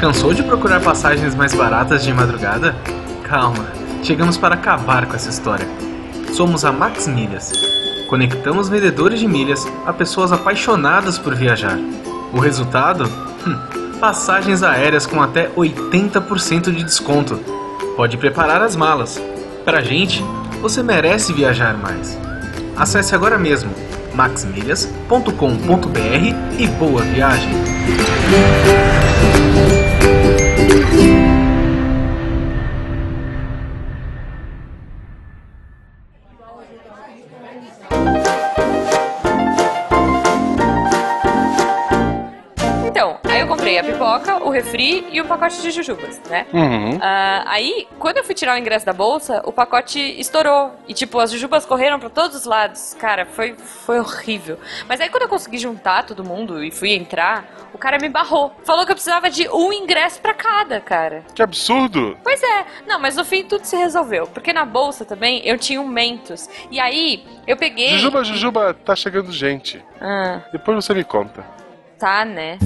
Cansou de procurar passagens mais baratas de madrugada? Calma, chegamos para acabar com essa história. Somos a Max Milhas. Conectamos vendedores de milhas a pessoas apaixonadas por viajar. O resultado? Hum, passagens aéreas com até 80% de desconto. Pode preparar as malas. Pra gente, você merece viajar mais. Acesse agora mesmo maxmilhas.com.br e boa viagem! Refri e o pacote de jujubas, né? Uhum. Ah, aí, quando eu fui tirar o ingresso da bolsa, o pacote estourou. E, tipo, as jujubas correram pra todos os lados. Cara, foi, foi horrível. Mas aí, quando eu consegui juntar todo mundo e fui entrar, o cara me barrou. Falou que eu precisava de um ingresso pra cada, cara. Que absurdo! Pois é. Não, mas no fim tudo se resolveu. Porque na bolsa também eu tinha um Mentos. E aí, eu peguei... Jujuba, Jujuba, tá chegando gente. Ah, Depois você me conta. tá, né?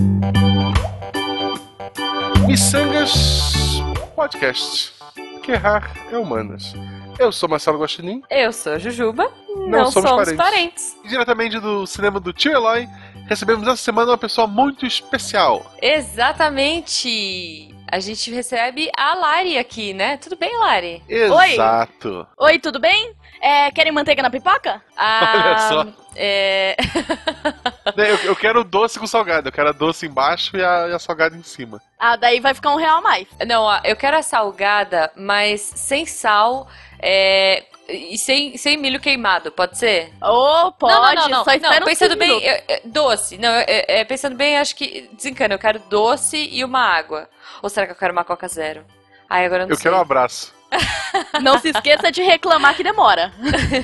Missangas Podcast. Que errar é humanas. Eu sou Marcelo Guaxinim, Eu sou a Jujuba. Não, somos somos, parentes. parentes. e diretamente do cinema do Tio Eloy, recebemos essa semana uma pessoa muito especial. Exatamente. A gente recebe a Lari aqui, né? Tudo bem, Lari? Exato. Oi, tudo bem? É, querem manteiga na pipoca? Ah, Olha só. É... Eu, eu quero doce com salgado, eu quero a doce embaixo e a, e a salgada em cima. Ah, daí vai ficar um real a mais. Não, ó, eu quero a salgada, mas sem sal é, e sem, sem milho queimado, pode ser? Ô, pode, não, não, não, não. só não pensando 15 bem, eu- eu- doce. Não, eu- eu- é, pensando bem, acho que desencana. Eu quero doce e uma água. Ou será que eu quero uma Coca Zero? Ai, agora eu não Eu sei. quero um abraço. Não se esqueça de reclamar que demora.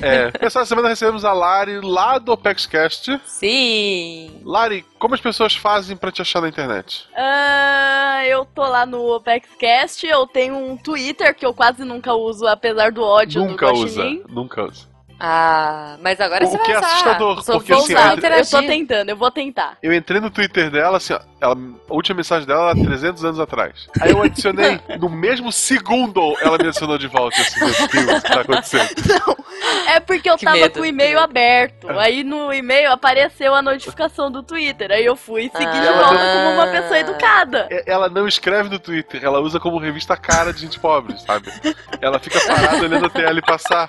É, essa semana recebemos a Lari lá do OpexCast. Sim. Lari, como as pessoas fazem pra te achar na internet? Ah, eu tô lá no OpexCast, eu tenho um Twitter que eu quase nunca uso, apesar do ódio nunca do usa, Guaxinim. nunca usa. Ah, mas agora O você que vai é usar. assustador, Só porque, vou assim, usar eu- Eu interagir. tô tentando, eu vou tentar. Eu entrei no Twitter dela, assim, ó, ela, a última mensagem dela era 300 anos atrás. Aí eu adicionei, no mesmo segundo, ela me adicionou de volta. Assim, meu Deus, o que tá acontecendo? É porque eu Que tava medo, com o que e-mail aberto. Aí no e-mail apareceu a notificação do Twitter. Aí eu fui seguir de Ah. volta como uma pessoa educada. É- Ela não escreve no Twitter, ela usa como revista cara de gente pobre, sabe? Ela fica parada olhando a TL passar.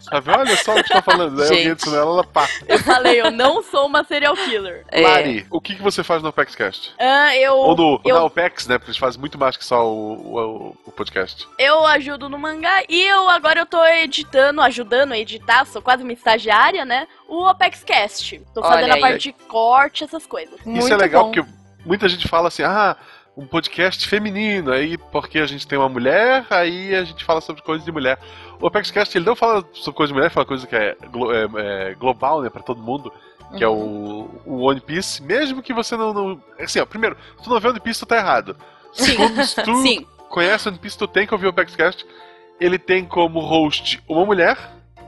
Sabe, olha só o que tá falando. Aí alguém Gente. adiciona ela, ela pá. Eu falei, eu não sou uma serial killer. É. Lari, o que, que você faz no OpexCast? Ah, eu, Ou no, eu, na OPEX, né? Porque eles fazem muito mais que só o, o, o podcast. eu ajudo no mangá e eu agora eu tô editando, ajudando a editar, sou quase uma estagiária, né? O OpexCast. Tô fazendo a parte de corte, essas coisas. Isso Muito é legal bom. porque muita gente fala assim, ah, um podcast feminino, aí porque a gente tem uma mulher, aí a gente fala sobre coisas de mulher. O OpexCast, ele não fala sobre coisas de mulher, ele fala coisa que é, glo- é- é global, né, pra todo mundo, que é o, o One Piece, mesmo que você não, não... Assim, ó, primeiro, se tu não vê One Piece, tu tá errado. Segundo, se tu Sim. conhece One Piece, tu tem que ouvir o OpexCast. Ele tem como host uma mulher,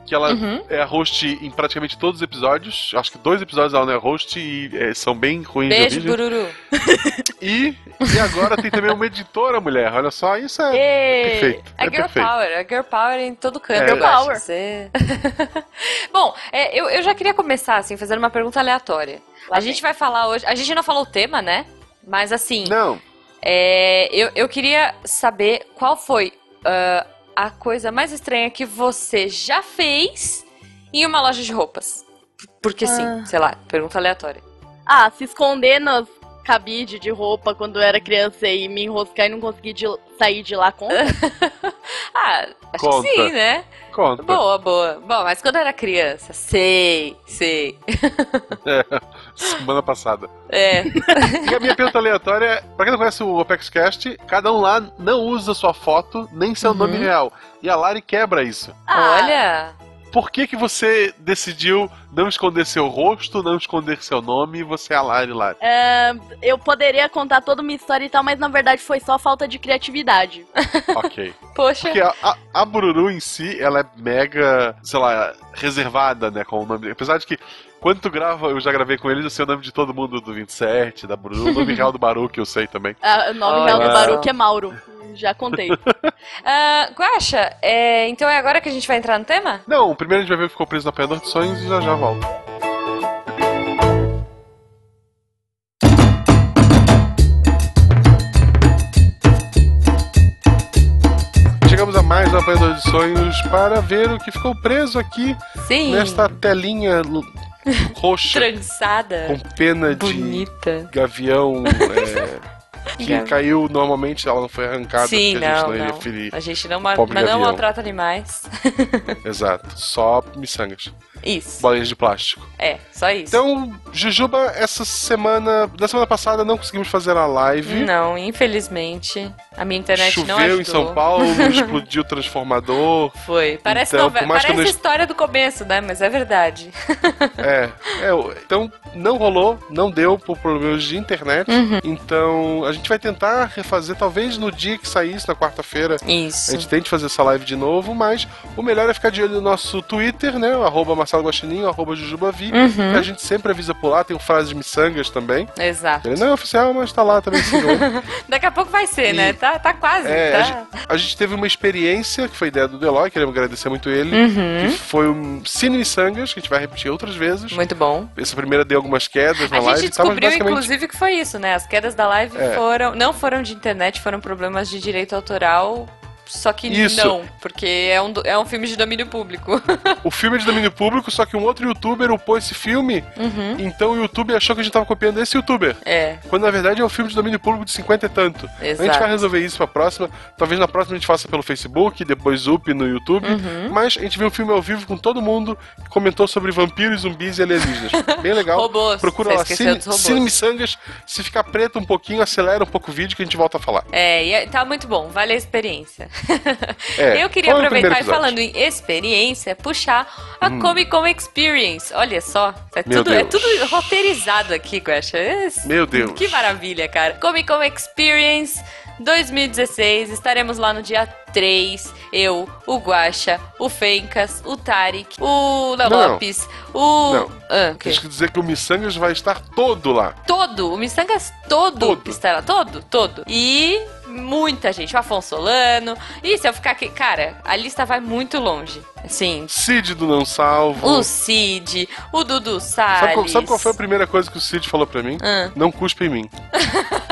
que ela Uhum. é a host em praticamente todos os episódios. Acho que dois episódios ela não é host e é, são bem ruins Beijo, de ouvir. Bururu. E, e agora tem também uma editora mulher. Olha só, isso é Ê, perfeito. A É girl perfeito. power, a girl power em todo canto. É. Girl power. Você... Bom, é, eu, eu já queria começar, assim, fazendo uma pergunta aleatória. Lá a gente vai falar hoje... A gente não falou o tema, né? Mas, assim, Não, é, eu, eu queria saber qual foi ah, a coisa mais estranha que você já fez em uma loja de roupas. Porque sim, Ah. sei lá, pergunta aleatória. Ah, se esconder nos cabide de roupa quando eu era criança e me enroscar e não conseguir de- sair de lá com. Ah, acho Conta. que sim, né? conta. Boa, boa. Bom, mas quando eu era criança, sei, sei. Semana passada. É. E a minha pergunta aleatória é: pra quem não conhece o OpexCast, cada um lá não usa sua foto nem seu Uhum. nome real. E a Lari quebra isso. Ah, Olha. Por que, que você decidiu não esconder seu rosto, não esconder seu nome e você é a Lari Lari? é, eu poderia contar toda uma história e tal, mas na verdade foi só falta de criatividade. ok. Poxa. Porque a, a, a Bururu em si, ela é mega, sei lá, reservada, né, com o nome. Apesar de que Quando tu grava, eu já gravei com eles, eu sei o nome de todo mundo do 27, da Bruno, o nome real do Baruque eu sei também. Ah, o nome Olha real do. Baruque é Mauro. Já contei. Guaxa, é, então é agora que a gente vai entrar no tema? Não, primeiro a gente vai ver o que ficou preso na Apanhador de Sonhos e já já volta. Chegamos a mais um Apanhador de Sonhos para ver o que ficou preso aqui Sim. nesta telinha roxa Trançada. com pena de Bonita. gavião é, que caiu normalmente, ela não foi arrancada Sim, porque a gente não, não iria não. ferir. A gente não, ma- Pobre não maltrata animais. Exato, só miçangas, Isso. bolinhas de plástico. É, só isso. Então, Jujuba, essa semana, da semana passada não conseguimos fazer a live. Não, infelizmente. A minha internet não Choveu ajudou. em São Paulo, explodiu o transformador. Foi. Parece, Então, nove- por mais que Parece não história do começo, né? Mas é verdade. É, é, então não rolou, não deu por problemas de internet. Uhum. Então a gente vai tentar refazer, talvez no dia que saísse, na quarta-feira, a Isso. gente tente fazer essa live de novo, mas o melhor é ficar de olho no nosso Twitter, né? Arroba Marcelo Guaxininho, arroba Jujubavi. Uhum. A gente sempre avisa por lá, tem o frases miçangas também. Exato. Ele não é oficial, mas tá lá também. senhor. Daqui a pouco vai ser, E- né? Tá, tá quase. É, tá. a, gente, a gente teve uma experiência, que foi ideia do Deloy, queremos agradecer muito ele, Uhum. que foi um Cine Miçangas, que a gente vai repetir outras vezes. Muito bom. Essa primeira deu algumas quedas na A live gente e tal, mas descobriu, basicamente inclusive, que foi isso, né? As quedas da live É. foram. Não foram de internet, foram problemas de direito autoral. Só que Isso. não, porque é um, é um filme de domínio público. o filme é de domínio público, só que um outro youtuber upou esse filme, Uhum. então o YouTube achou que a gente tava copiando esse youtuber. É, Quando na verdade é um filme de domínio público de 50 e tanto. A gente vai exato. resolver isso pra próxima. Talvez na próxima a gente faça pelo Facebook, depois up no YouTube. Uhum. Mas a gente viu um filme ao vivo com todo mundo que comentou sobre vampiros, zumbis e alienígenas. Bem legal. Robôs. Procura lá, Cine. Cine Missangas. Se ficar preto um pouquinho, acelera um pouco o vídeo que a gente volta a falar. É, e é- tá muito bom, vale a experiência. É, Eu queria primeiro aproveitar e falando em experiência, puxar a Hum. Comic Con Experience. Olha só, é Meu tudo, é tudo roteirizado aqui, Guaxa. É- Meu Deus. Que maravilha, cara. Comic Con Experience 2016, estaremos lá no dia 3. Eu, o Guaxa, o Fencas, o Tarek, o Léo. Lopes, o. Não. Ah, o quê? Tens que dizer que o Missangas vai estar todo lá. Todo, o Missangas todo, Todo. estará todo, todo. E muita gente, o Afonso Solano. E se eu ficar aqui, cara, a lista vai muito longe. Assim, Cid do Não Salvo. o Cid, o Dudu Salles. Sabe qual, sabe qual foi a primeira coisa que o Cid falou pra mim? Ah. Não cuspe em mim.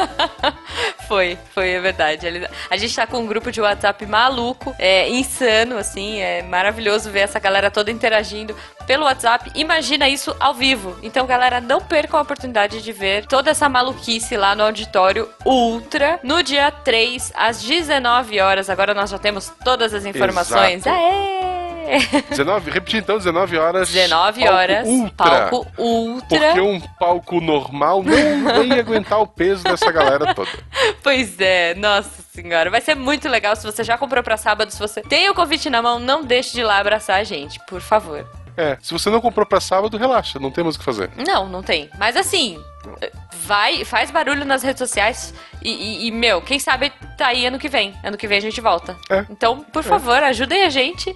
Foi, foi, é verdade. A gente tá com um grupo de WhatsApp maluco, é insano, assim, é maravilhoso ver essa galera toda interagindo pelo WhatsApp. Imagina isso ao vivo. Então, galera, não percam a oportunidade de ver toda essa maluquice lá no auditório Ultra no dia 3, às 19 horas. Agora nós já temos todas as informações. Exato. Aê! 19, repetir então, 19 horas. 19 palco horas, Ultra. palco Ultra. Porque um palco normal não, não ia aguentar o peso dessa galera toda. Pois é, nossa senhora. Vai ser muito legal se você já comprou pra sábado. Se você tem o convite na mão, não deixe de ir lá abraçar a gente, por favor. É, se você não comprou pra sábado, relaxa, não temos o que fazer. Não, não tem. Mas assim, vai, faz barulho nas redes sociais e, e- e, meu, quem sabe tá aí ano que vem. Ano que vem a gente volta. É. Então, por favor, ajudem a gente.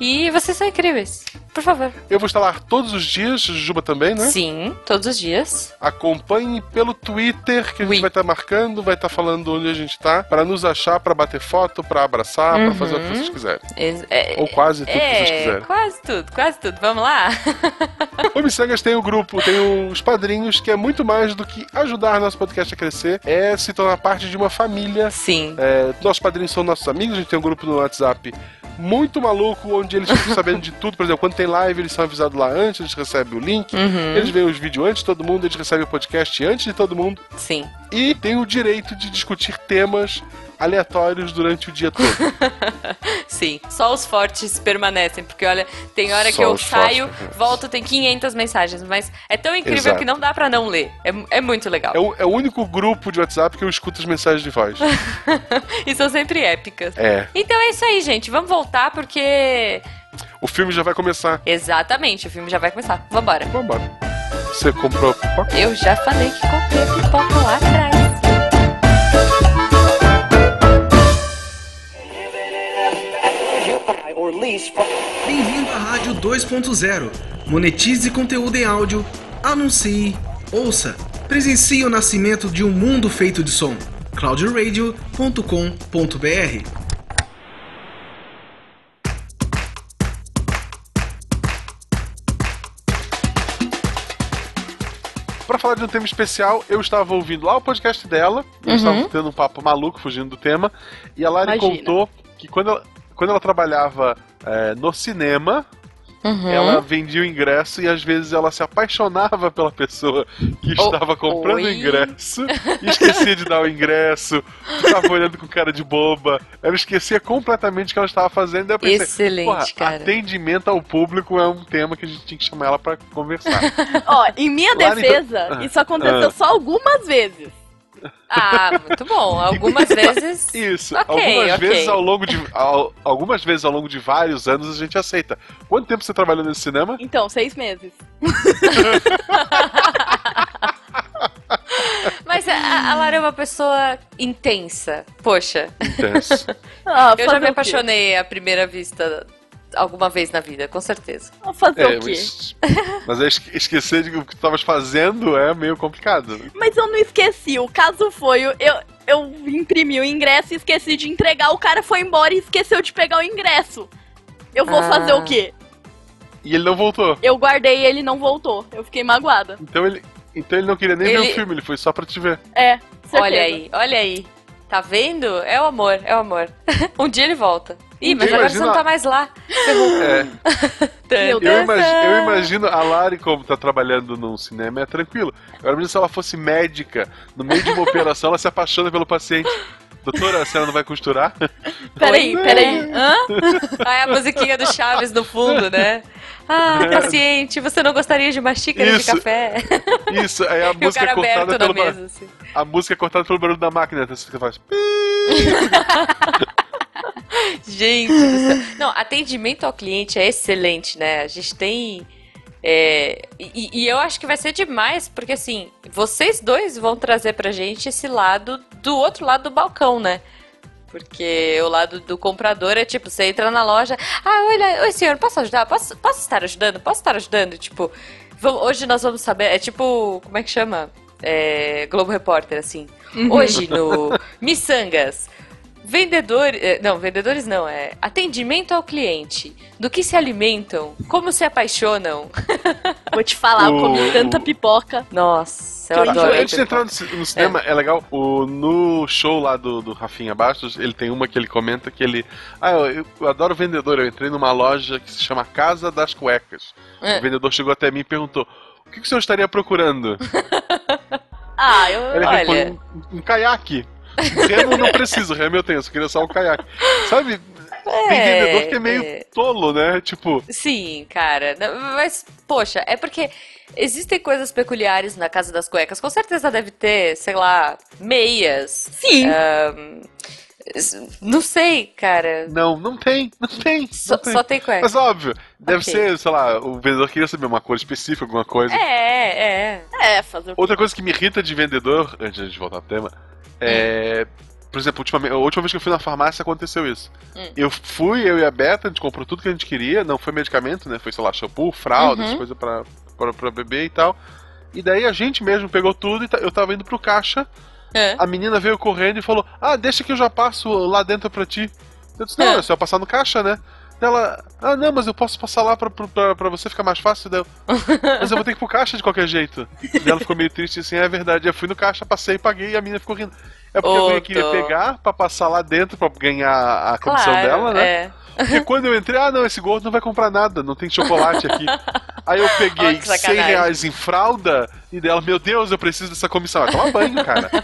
E vocês são incríveis. Por favor. Eu vou estar lá todos os dias, Juba também, né? Sim, todos os dias. Acompanhe pelo Twitter, que a gente Oui. vai estar marcando, vai estar falando onde a gente tá, pra nos achar, pra bater foto, pra abraçar, pra Uhum. fazer o que vocês quiserem. É, é- Ou quase tudo que vocês é, quiserem. quase tudo, quase tudo. Vamos lá? O Missangas tem o grupo, tem os padrinhos, que é muito mais do que ajudar nosso podcast a crescer, é se tornar parte de uma família. Sim. É, nossos padrinhos são nossos amigos, a gente tem um grupo no WhatsApp muito maluco, onde eles ficam sabendo de tudo. Por exemplo, quando tem live, eles são avisados lá antes, eles recebem o link, Uhum. eles veem os vídeos antes de todo mundo, eles recebem o podcast antes de todo mundo. Sim. E tem o direito de discutir temas aleatórios durante o dia todo. Sim, só os fortes permanecem, porque olha, tem hora que Só eu os fortes saio, permanecem. volto, tem 500 mensagens, mas é tão incrível Exato. que não dá pra não ler. É, é muito legal. É o, é o único grupo de WhatsApp que eu escuto as mensagens de voz. E são sempre épicas. É. Então é isso aí, gente. Vamos voltar porque. O filme já vai começar. Exatamente, o filme já vai começar. Vambora. Vambora. Você comprou pipoca? Eu já falei que comprei pipoca lá atrás. Bem-vindo à Rádio 2.0. Monetize conteúdo em áudio, anuncie, ouça, presencie o nascimento de um mundo feito de som. cloudradio.com.br Pra falar de um tema especial, eu estava ouvindo lá o podcast dela, eles Uhum. estavam tendo um papo maluco, fugindo do tema, e a Lari Imagina. contou que quando ela, quando ela trabalhava é, no cinema, Uhum. ela vendia o ingresso e às vezes ela se apaixonava pela pessoa que Oh, estava comprando o ingresso e esquecia de dar o ingresso, ficava olhando com cara de boba. Ela esquecia completamente o que ela estava fazendo. Pensei, Excelente, cara. atendimento ao público é um tema que a gente tinha que chamar ela pra conversar. Ó, em minha defesa, ah, isso aconteceu ah. só algumas vezes. Ah, muito bom. Algumas vezes. Isso, Ok, algumas ok. vezes ao longo de ao- algumas vezes ao longo de vários anos a gente aceita. Quanto tempo você trabalhou nesse cinema? Então, seis meses. Mas a, a Lara é uma pessoa intensa. Poxa, Intenso. Ah, eu já me apaixonei à primeira vista alguma vez na vida, com certeza. Vou fazer É, o quê? mas, mas esque- esquecer de o que tu estavas fazendo é meio complicado. né? Mas eu não esqueci. O caso foi, eu, eu imprimi o ingresso e esqueci de entregar. O cara foi embora e esqueceu de pegar o ingresso. Eu vou Ah. fazer o quê? E ele não voltou. Eu guardei e ele não voltou. Eu fiquei magoada. Então ele, então ele não queria nem ver Ele- o filme, ele foi só pra te ver. É, certeza. Olha aí, olha aí. Tá vendo? É o amor, é o amor. um dia ele volta. Ih, mas dia agora você não tá mais lá. É, eu, Deus. imagi- eu imagino a Lari, como tá trabalhando num cinema, é tranquilo. Agora imagina se ela fosse médica, no meio de uma operação, ela se apaixona pelo paciente. Doutora, a senhora não vai costurar? Peraí, Oi? peraí. Hã? Aí a musiquinha do Chaves no fundo, né? Ah, paciente, você não gostaria de uma xícara de Isso. café? Isso, aí a música é cortada pelo mesa, assim. A música é cortada pelo barulho da máquina, então você faz. Gente do céu. Não, atendimento ao cliente é excelente, né? A gente tem. é, e, e eu acho que vai ser demais, porque assim, vocês dois vão trazer pra gente esse lado do outro lado do balcão, né? Porque o lado do comprador é tipo, você entra na loja, ah, olha, oi senhor, posso ajudar? Posso, posso estar ajudando? Posso estar ajudando? Tipo, vamos- hoje nós vamos saber, é tipo, como é que chama? É, Globo Repórter, assim. Hoje no Missangas, vendedor, eh, não, vendedores não, é atendimento ao cliente. Do que se alimentam? Como se apaixonam? Vou te falar, eu comi O- tanta pipoca. Nossa, eu eu adoro. Antes de entrar no, no cinema, é, legal, o, no show lá do, do Rafinha Bastos, ele tem uma que ele comenta que ele. Ah, eu, eu adoro vendedor, eu entrei numa loja que se chama Casa das Cuecas. É. O vendedor chegou até mim e perguntou: o que, que o senhor estaria procurando? Ah, eu. Ele Olha. um, um caiaque. Remo não preciso, remo eu tenho, eu só queria só um caiaque. Sabe? Tem É, vendedor que é meio é. tolo, né? Tipo, Sim, cara. Mas, poxa, é porque existem coisas peculiares na Casa das Cuecas. Com certeza deve ter, sei lá, meias. Sim. s- não sei, cara. não, não tem, não tem. Só, não tem. só tem cueca. Mas óbvio, deve Ok. ser, sei lá, o vendedor queria saber uma cor específica, alguma coisa. É, é. É, fazer o? Outra coisa que me irrita de vendedor, antes de voltar pro tema, é. Por exemplo, a última vez que eu fui na farmácia aconteceu isso. Hum. Eu fui, eu e a Beta, a gente comprou tudo que a gente queria, não foi medicamento, né? Foi, sei lá, shampoo, fralda, Uhum. essas coisas pra, pra, pra beber e tal. E daí a gente mesmo pegou tudo e eu tava indo pro caixa, É. a menina veio correndo e falou: Ah, deixa que eu já passo lá dentro pra ti. Eu disse: Não, É. é só passar no caixa, né? Ela, ah, não, mas eu posso passar lá pra, pra, pra você ficar mais fácil. Daí eu, mas eu vou ter que ir pro caixa de qualquer jeito. Daí ela ficou meio triste assim, é verdade. Eu fui no caixa, passei, paguei e a menina ficou rindo. É porque Ô, eu queria pegar pra passar lá dentro pra ganhar a comissão Claro, dela, né? é. Porque quando eu entrei, ah, não, esse gordo não vai comprar nada, não tem chocolate aqui. Aí eu peguei que 100 sacanagem. reais em fralda e dela, meu Deus, eu preciso dessa comissão. Vai tomar banho, cara.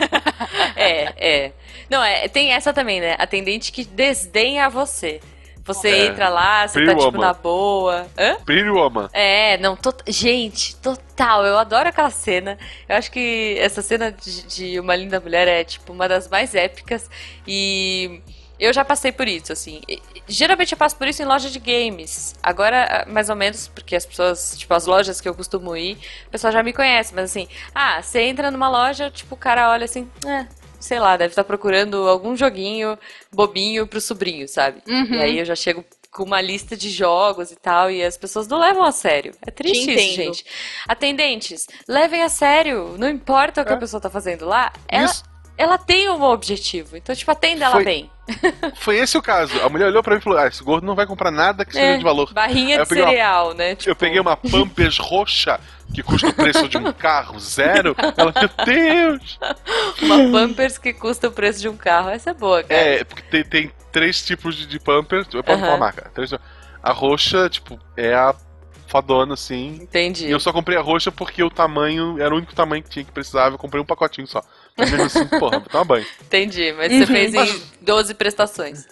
É, é. Não, é, tem essa também, né? Atendente que desdenha você. Você É. entra lá, você Pretty tá tipo woman. na boa. Hã? Pretty Woman. É, não, to... gente, total, eu adoro aquela cena. Eu acho que essa cena de, de Uma Linda Mulher é, tipo, uma das mais épicas. E eu já passei por isso, assim. Geralmente eu passo por isso em loja de games. Agora, ah, mais ou menos, porque as pessoas, tipo, as lojas que eu costumo ir, o pessoal já me conhece. Mas assim, ah, você entra numa loja, tipo, o cara olha assim, é, sei lá, deve estar procurando algum joguinho bobinho pro sobrinho, sabe? Uhum. E aí eu já chego com uma lista de jogos e tal, e as pessoas não levam a sério. É triste Te isso, gente. Atendentes, levem a sério. Não importa o que É. a pessoa tá fazendo lá, ela, ela tem um objetivo. Então, tipo, atenda ela bem. Foi esse o caso. A mulher olhou pra mim e falou: Ah, esse gordo não vai comprar nada que seja É, de valor. Barrinha de peguei uma- cereal, né? Tipo, Eu peguei uma Pampers roxa que custa o preço de um carro zero. Ela, meu Deus! uma Pampers que custa o preço de um carro. Essa é boa, cara. É, porque tem, tem três tipos de, de Pampers. Eu posso Aham. falar a marca. Três- a roxa, tipo, é a fodona, assim. Entendi. E eu só comprei a roxa porque o tamanho era o único tamanho que tinha que precisava. Eu comprei um pacotinho só. Mas mesmo assim, porra, vou tomar banho. Entendi, mas você fez em Mas- 12 prestações.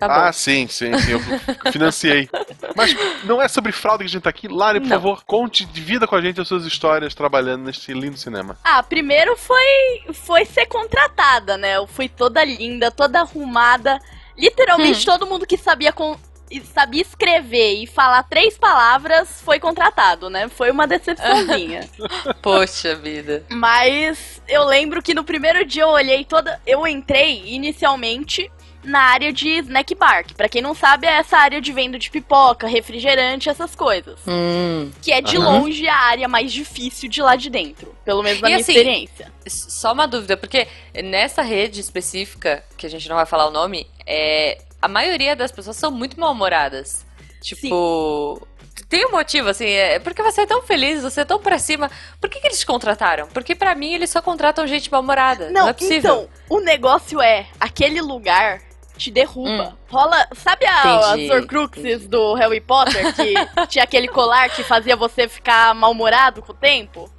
Tá bom. ah, sim, sim, sim. Eu financiei. Mas não é sobre fraude que a gente tá aqui. Lari, por Não. favor, conte, divida com a gente as suas histórias trabalhando neste lindo cinema. Ah, primeiro foi, foi ser contratada, né? Eu fui toda linda, toda arrumada. Literalmente todo mundo que sabia, com, e sabia escrever e falar três palavras foi contratado, né? Foi uma decepçãozinha. Poxa vida. Mas eu lembro que no primeiro dia eu olhei toda. Eu entrei inicialmente na área de snack bar, que pra quem não sabe é essa área de venda de pipoca, refrigerante, essas coisas. Hum. Que é de longe a área mais difícil de lá de dentro. Pelo menos na E minha assim, experiência. Só uma dúvida, porque nessa rede específica, que a gente não vai falar o nome, é, a maioria das pessoas são muito mal-humoradas. Tipo. Tem um motivo, assim, é porque você é tão feliz, você é tão pra cima. Por que, que eles te contrataram? Porque pra mim eles só contratam gente mal-humorada. Não, Não, é possível. então, o negócio é, aquele lugar te derruba. Hum. Rola, sabe a, Entendi, as Horcruxes do Harry Potter, que tinha aquele colar que fazia você ficar mal-humorado com o tempo?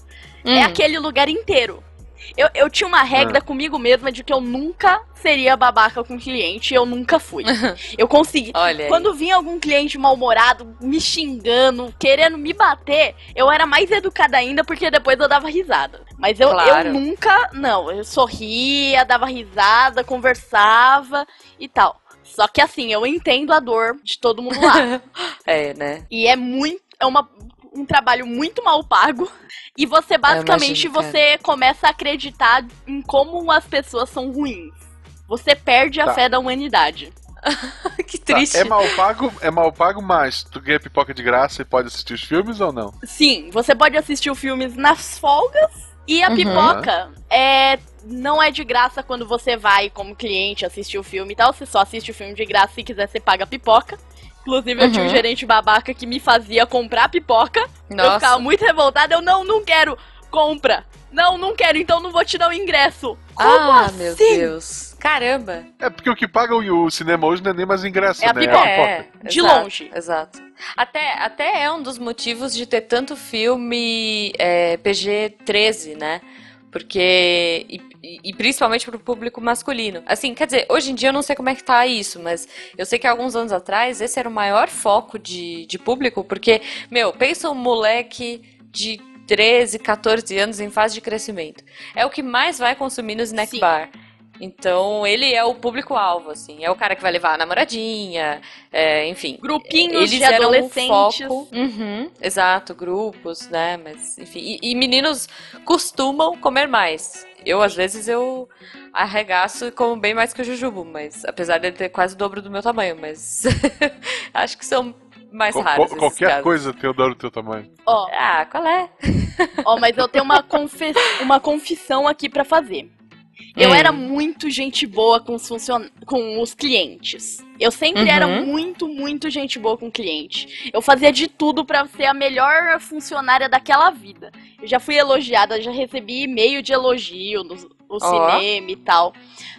É Hum. aquele lugar inteiro. Eu, eu tinha uma regra Ah. comigo mesma de que eu nunca seria babaca com cliente e eu nunca fui. Eu consegui. Olha. aí. Quando vinha algum cliente mal-humorado, me xingando, querendo me bater, eu era mais educada ainda porque depois eu dava risada. Mas eu, Claro. eu nunca, não, eu sorria, dava risada, conversava e tal. Só que assim, eu entendo a dor de todo mundo lá. É, né? e é muito, é uma, um trabalho muito mal pago. E você basicamente imagino, você começa a acreditar em como as pessoas são ruins. Você perde a Tá. fé da humanidade. que Tá, triste. é mal pago, é mal pago, mas tu ganha pipoca de graça e pode assistir os filmes ou não? Sim, você pode assistir o filmes nas folgas e a Uhum. pipoca é não é de graça quando você vai como cliente assistir o filme e tal. Você só assiste o filme de graça se quiser você paga a pipoca. Inclusive, eu tinha um Uhum. gerente babaca que me fazia comprar pipoca. Eu Nossa. ficava muito revoltada. Eu, não, não quero. Compra. Não, não quero, então não vou te dar o ingresso. Como ah, assim? meu Deus. Caramba. É porque o que paga o, cinema hoje não é nem mais ingresso, É a né? pipoca. É, De exato, longe. Exato. Até, até é um dos motivos de ter tanto filme é, PG-13, né? Porque. E, e- e principalmente pro público masculino. Assim, quer dizer, hoje em dia eu não sei como é que tá isso, mas eu sei que alguns anos atrás esse era o maior foco de, de público, porque, meu, pensa um moleque de 13, 14 anos em fase de crescimento. É o que mais vai consumir no snack Sim. bar. Então, ele é o público-alvo, assim. É o cara que vai levar a namoradinha, é, enfim. Grupinhos Eles de eram um adolescentes. foco. Uhum, exato, grupos, né? Mas, enfim. E, e meninos costumam comer mais. Eu, às vezes, eu arregaço e como bem mais que o Jujubo, mas apesar de ele ter quase o dobro do meu tamanho, mas acho que são mais Qual- raros. qualquer casos. coisa tem o dobro do teu tamanho. Ó, Ah, qual é? Ó, mas eu tenho uma, confe- uma confissão aqui pra fazer. Eu Hum. era muito gente boa com os, funcion... com os clientes. Eu sempre era Uhum. muito, muito gente boa com o cliente. Eu fazia de tudo pra ser a melhor funcionária daquela vida. Eu já fui elogiada, já recebi e-mail de elogio no, no Ó. cinema e tal.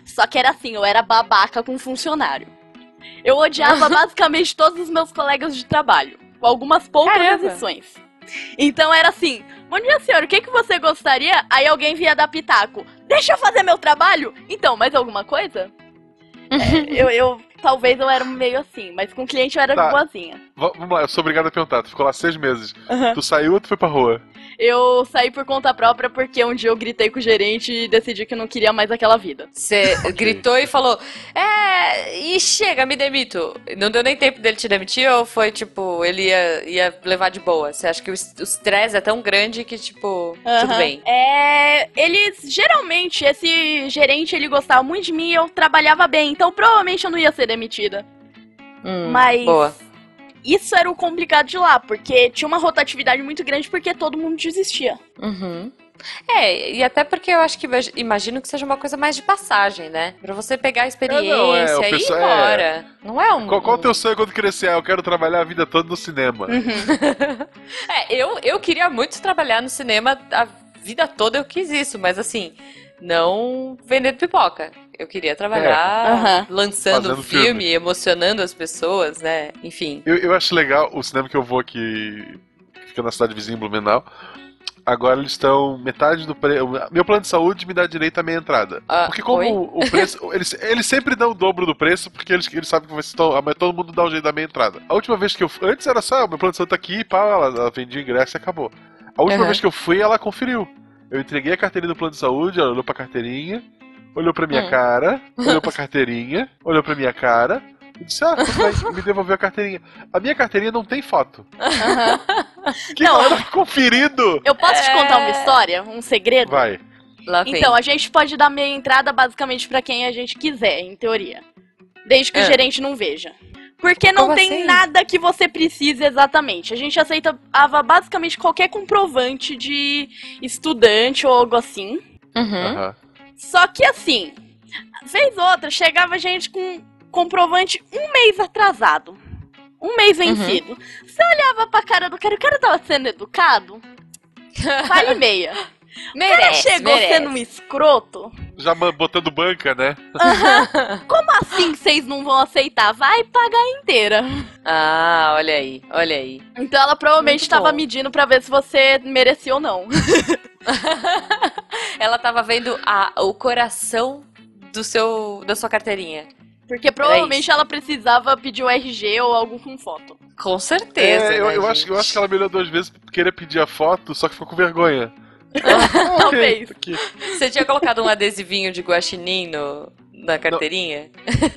Só que era assim, eu era babaca com funcionário. Eu odiava basicamente todos os meus colegas de trabalho, com algumas poucas Caramba. exceções. Então era assim, bom dia senhor, o que, que você gostaria? Aí alguém via dar pitaco, deixa eu fazer meu trabalho? Então, mais alguma coisa? É, eu, eu, talvez eu era meio assim, mas com cliente eu era Tá. boazinha. Va- Vamos lá, eu sou obrigado a perguntar. Tu ficou lá seis meses. Tu saiu ou tu foi pra rua? Eu saí por conta própria porque um dia eu gritei com o gerente e decidi que eu não queria mais aquela vida. Você gritou e falou, é, e chega, me demito. Não deu nem tempo dele te demitir ou foi tipo, ele ia, ia levar de boa? Você acha que o o estresse é tão grande que, tipo, tudo Aham. bem? É, eles geralmente esse gerente ele gostava muito de mim, e eu trabalhava bem, então provavelmente eu não ia ser demitida. Hum, Mas Boa. isso era o complicado de lá, porque tinha uma rotatividade muito grande porque todo mundo desistia. Uhum. É, e até porque eu acho que imag- imagino que seja uma coisa mais de passagem, né? Pra você pegar a experiência não, é, o e ir é. embora. Não é um. Qual, qual o um- teu sonho quando crescer? Ah, eu quero trabalhar a vida toda no cinema. É, eu, eu queria muito trabalhar no cinema a vida toda, eu quis isso, mas assim, não vendendo pipoca. Eu queria trabalhar Aham. lançando Fazendo um filme, filme. emocionando as pessoas, né? Enfim. Eu, eu acho legal o cinema que eu vou aqui, que fica na cidade vizinha, em Blumenau. Agora eles estão metade do preço. Meu plano de saúde me dá direito à meia entrada. Ah, porque como oi? o preço. Eles, eles sempre dão o dobro do preço, porque eles, eles sabem que vai ser tão, mas todo mundo dá o jeito da meia entrada. A última vez que eu fui. Antes era só, "Ah, meu plano de saúde tá aqui, pá, ela, ela vendia ingresso e acabou. A última Uhum. vez que eu fui, ela conferiu. Eu entreguei a carteirinha do plano de saúde, ela olhou pra carteirinha, olhou pra minha Hum. cara, olhou pra carteirinha, olhou pra minha cara. E disse, ah, bem, me devolveu a carteirinha. A minha carteirinha não tem foto. Aham. Que Não, ela tá conferindo? Eu posso te É. contar uma história? Um segredo? Vai. Então, a gente pode dar meia entrada basicamente pra quem a gente quiser, em teoria. Desde que o É. gerente não veja. Porque não Como tem assim? nada que você precise exatamente. A gente aceitava basicamente qualquer comprovante de estudante ou algo assim. Uhum. Aham. Só que assim, vez ou outra, chegava gente com comprovante um mês atrasado. Um mês Uhum. vencido. Você olhava pra cara do cara, o cara tava sendo educado? Vale meia. O cara merece, chegou merece. sendo um escroto? Já botando banca, né? Como assim vocês não vão aceitar? Vai pagar inteira. Ah, olha aí, olha aí. Então ela provavelmente Muito tava bom. medindo pra ver se você merecia ou não. Ela tava vendo a, o coração do seu, da sua carteirinha. Porque provavelmente ela precisava pedir o RG ou algo com foto. Com certeza. É, eu, né, eu acho, eu acho que ela me olhou duas vezes pra querer pedir a foto, só que ficou com vergonha. Ah, Talvez. aqui. Você tinha colocado um adesivinho de guaxinim no, na carteirinha?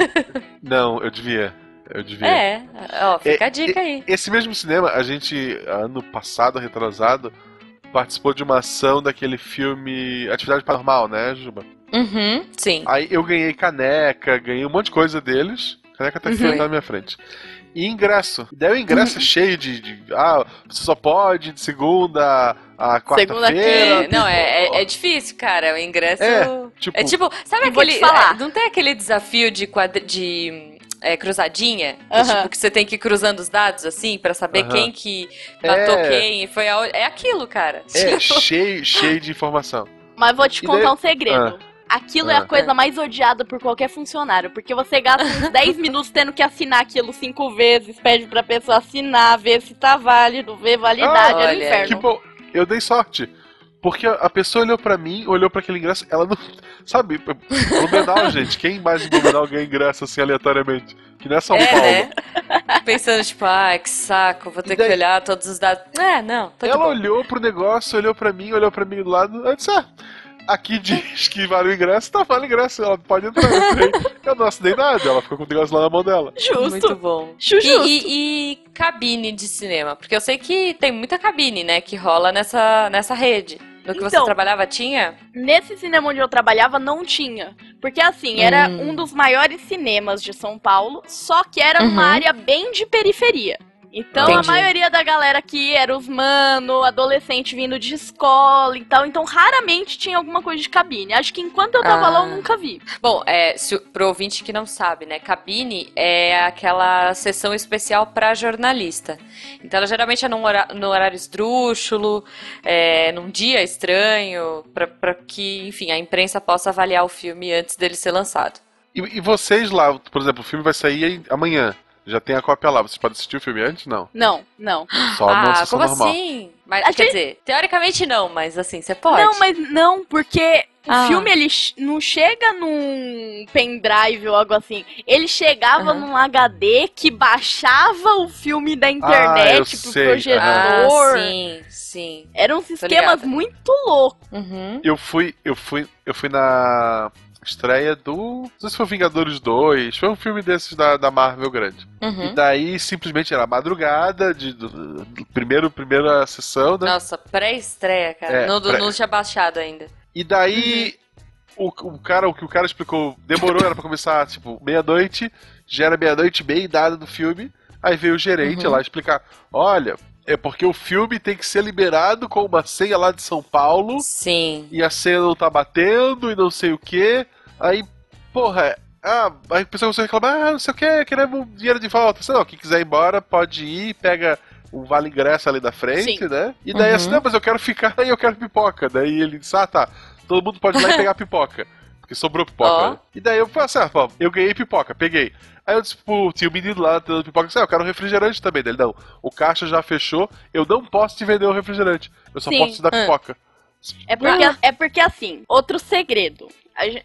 Não, eu devia. Eu devia. É, ó, fica a dica aí. Esse mesmo cinema, a gente, ano passado, retrasado, participou de uma ação daquele filme Atividade Paranormal, né, Juba? Uhum, sim. Aí eu ganhei caneca, ganhei um monte de coisa deles. A caneca tá aqui Uhum. na minha frente. E ingresso. Daí o ingresso é cheio de, de- Ah, você só pode de segunda a Segunda quarta-feira. É, não, é, é, é difícil, cara. O ingresso. É, tipo, É tipo, sabe Eu vou aquele. é, não tem aquele desafio de, quadri, de é, cruzadinha? Que, Aham. Tipo, que você tem que ir cruzando os dados, assim, pra saber Aham. quem que matou É. quem. e Foi a, é aquilo, cara. é Tipo, cheio, cheio de informação. Mas vou te E contar daí- um segredo. Aquilo é Ah. a coisa mais odiada por qualquer funcionário. Porque você gasta uns 10 minutos tendo que assinar aquilo cinco vezes, pede pra pessoa assinar, ver se tá válido, ver validade, Ah, é no olha, inferno. Que bom, eu dei sorte. Porque a- a pessoa olhou pra mim, olhou pra aquele ingresso, ela não. Sabe, Blumenau, gente, quem mais em Blumenau ganha ingresso assim aleatoriamente? Que não é São é, Paulo. né? Pensando, tipo, ai, que saco, vou ter E daí- que olhar todos os dados. É, não, tô de Ela olhou pro negócio, olhou pra mim, olhou pra mim do lado, eu disse, ah, aqui diz que vale o ingresso, tá, vale o ingresso, ela pode entrar. Eu, entrei. eu não assinei nada, ela ficou com o negócio lá na mão dela. Justo. Muito bom. Ju- E, justo. e- e cabine de cinema? Porque eu sei que tem muita cabine, né, que rola nessa, nessa rede. No que você Então. trabalhava, tinha? Nesse cinema onde eu trabalhava, não tinha. Porque assim, era Hum. um dos maiores cinemas de São Paulo, só que era Uhum. numa área bem de periferia. Então Entendi. a maioria da galera aqui era os mano, adolescente vindo de escola e tal. Então raramente tinha alguma coisa de cabine. Acho que enquanto eu tava Ah. lá eu nunca vi. Bom, é, se, o- pro ouvinte que não sabe, né? Cabine é aquela sessão especial para jornalista. Então ela geralmente é num hora- no horário esdrúxulo, é, num dia estranho, para que, enfim, a imprensa possa avaliar o filme antes dele ser lançado. E, e vocês lá, por exemplo, o filme vai sair amanhã. Já tem a cópia lá. Vocês podem assistir o filme antes? Não. Não, não. Só na ah, sessão como normal. assim? Mas, quer gente- dizer, teoricamente não, mas assim, você pode. Não, mas não, porque o Ah. filme ele não chega num pendrive ou algo assim. Ele chegava Aham. num HD que baixava o filme da Ah, eu internet pro sei, Ah, projetor. sim, sim. Eram uns esquemas ligada. muito loucos. Uhum. Eu fui, eu fui, eu fui na estreia do. Não sei se foi Vingadores 2, foi um filme desses da, da Marvel grande. E Uhum. daí simplesmente era madrugada, de do, do primeiro, primeira sessão, né? Nossa, pré-estreia, cara. É, não, pré- não tinha baixado ainda. E daí o, o cara, o que o cara explicou, demorou, era pra começar, tipo, meia-noite, Já era meia-noite e meia e nada do filme. Aí veio o gerente Uhum. lá explicar: olha, é porque o filme tem que ser liberado com uma senha lá de São Paulo Sim. e a senha não tá batendo e não sei o que. Aí, porra, ah, aí a pessoa começou a reclamar, ah, não sei o que, queremos dinheiro de volta. Sei não, quem quiser ir embora pode ir, pega um vale ingresso ali da frente, Sim. né? E daí Uhum. assim, não, mas eu quero ficar e eu quero pipoca. Daí ele disse, ah tá, todo mundo pode ir lá e pegar pipoca. Porque sobrou pipoca. Ó. né? E daí eu falei assim, ah, pô, eu ganhei pipoca, peguei. Aí eu disse pro tinha o menino lá dando pipoca, disse, ah, eu quero um refrigerante também. Dele, não, o caixa já fechou, eu não posso te vender o refrigerante. Eu só Sim. posso te dar Ah. pipoca. É porque, é porque assim, outro segredo.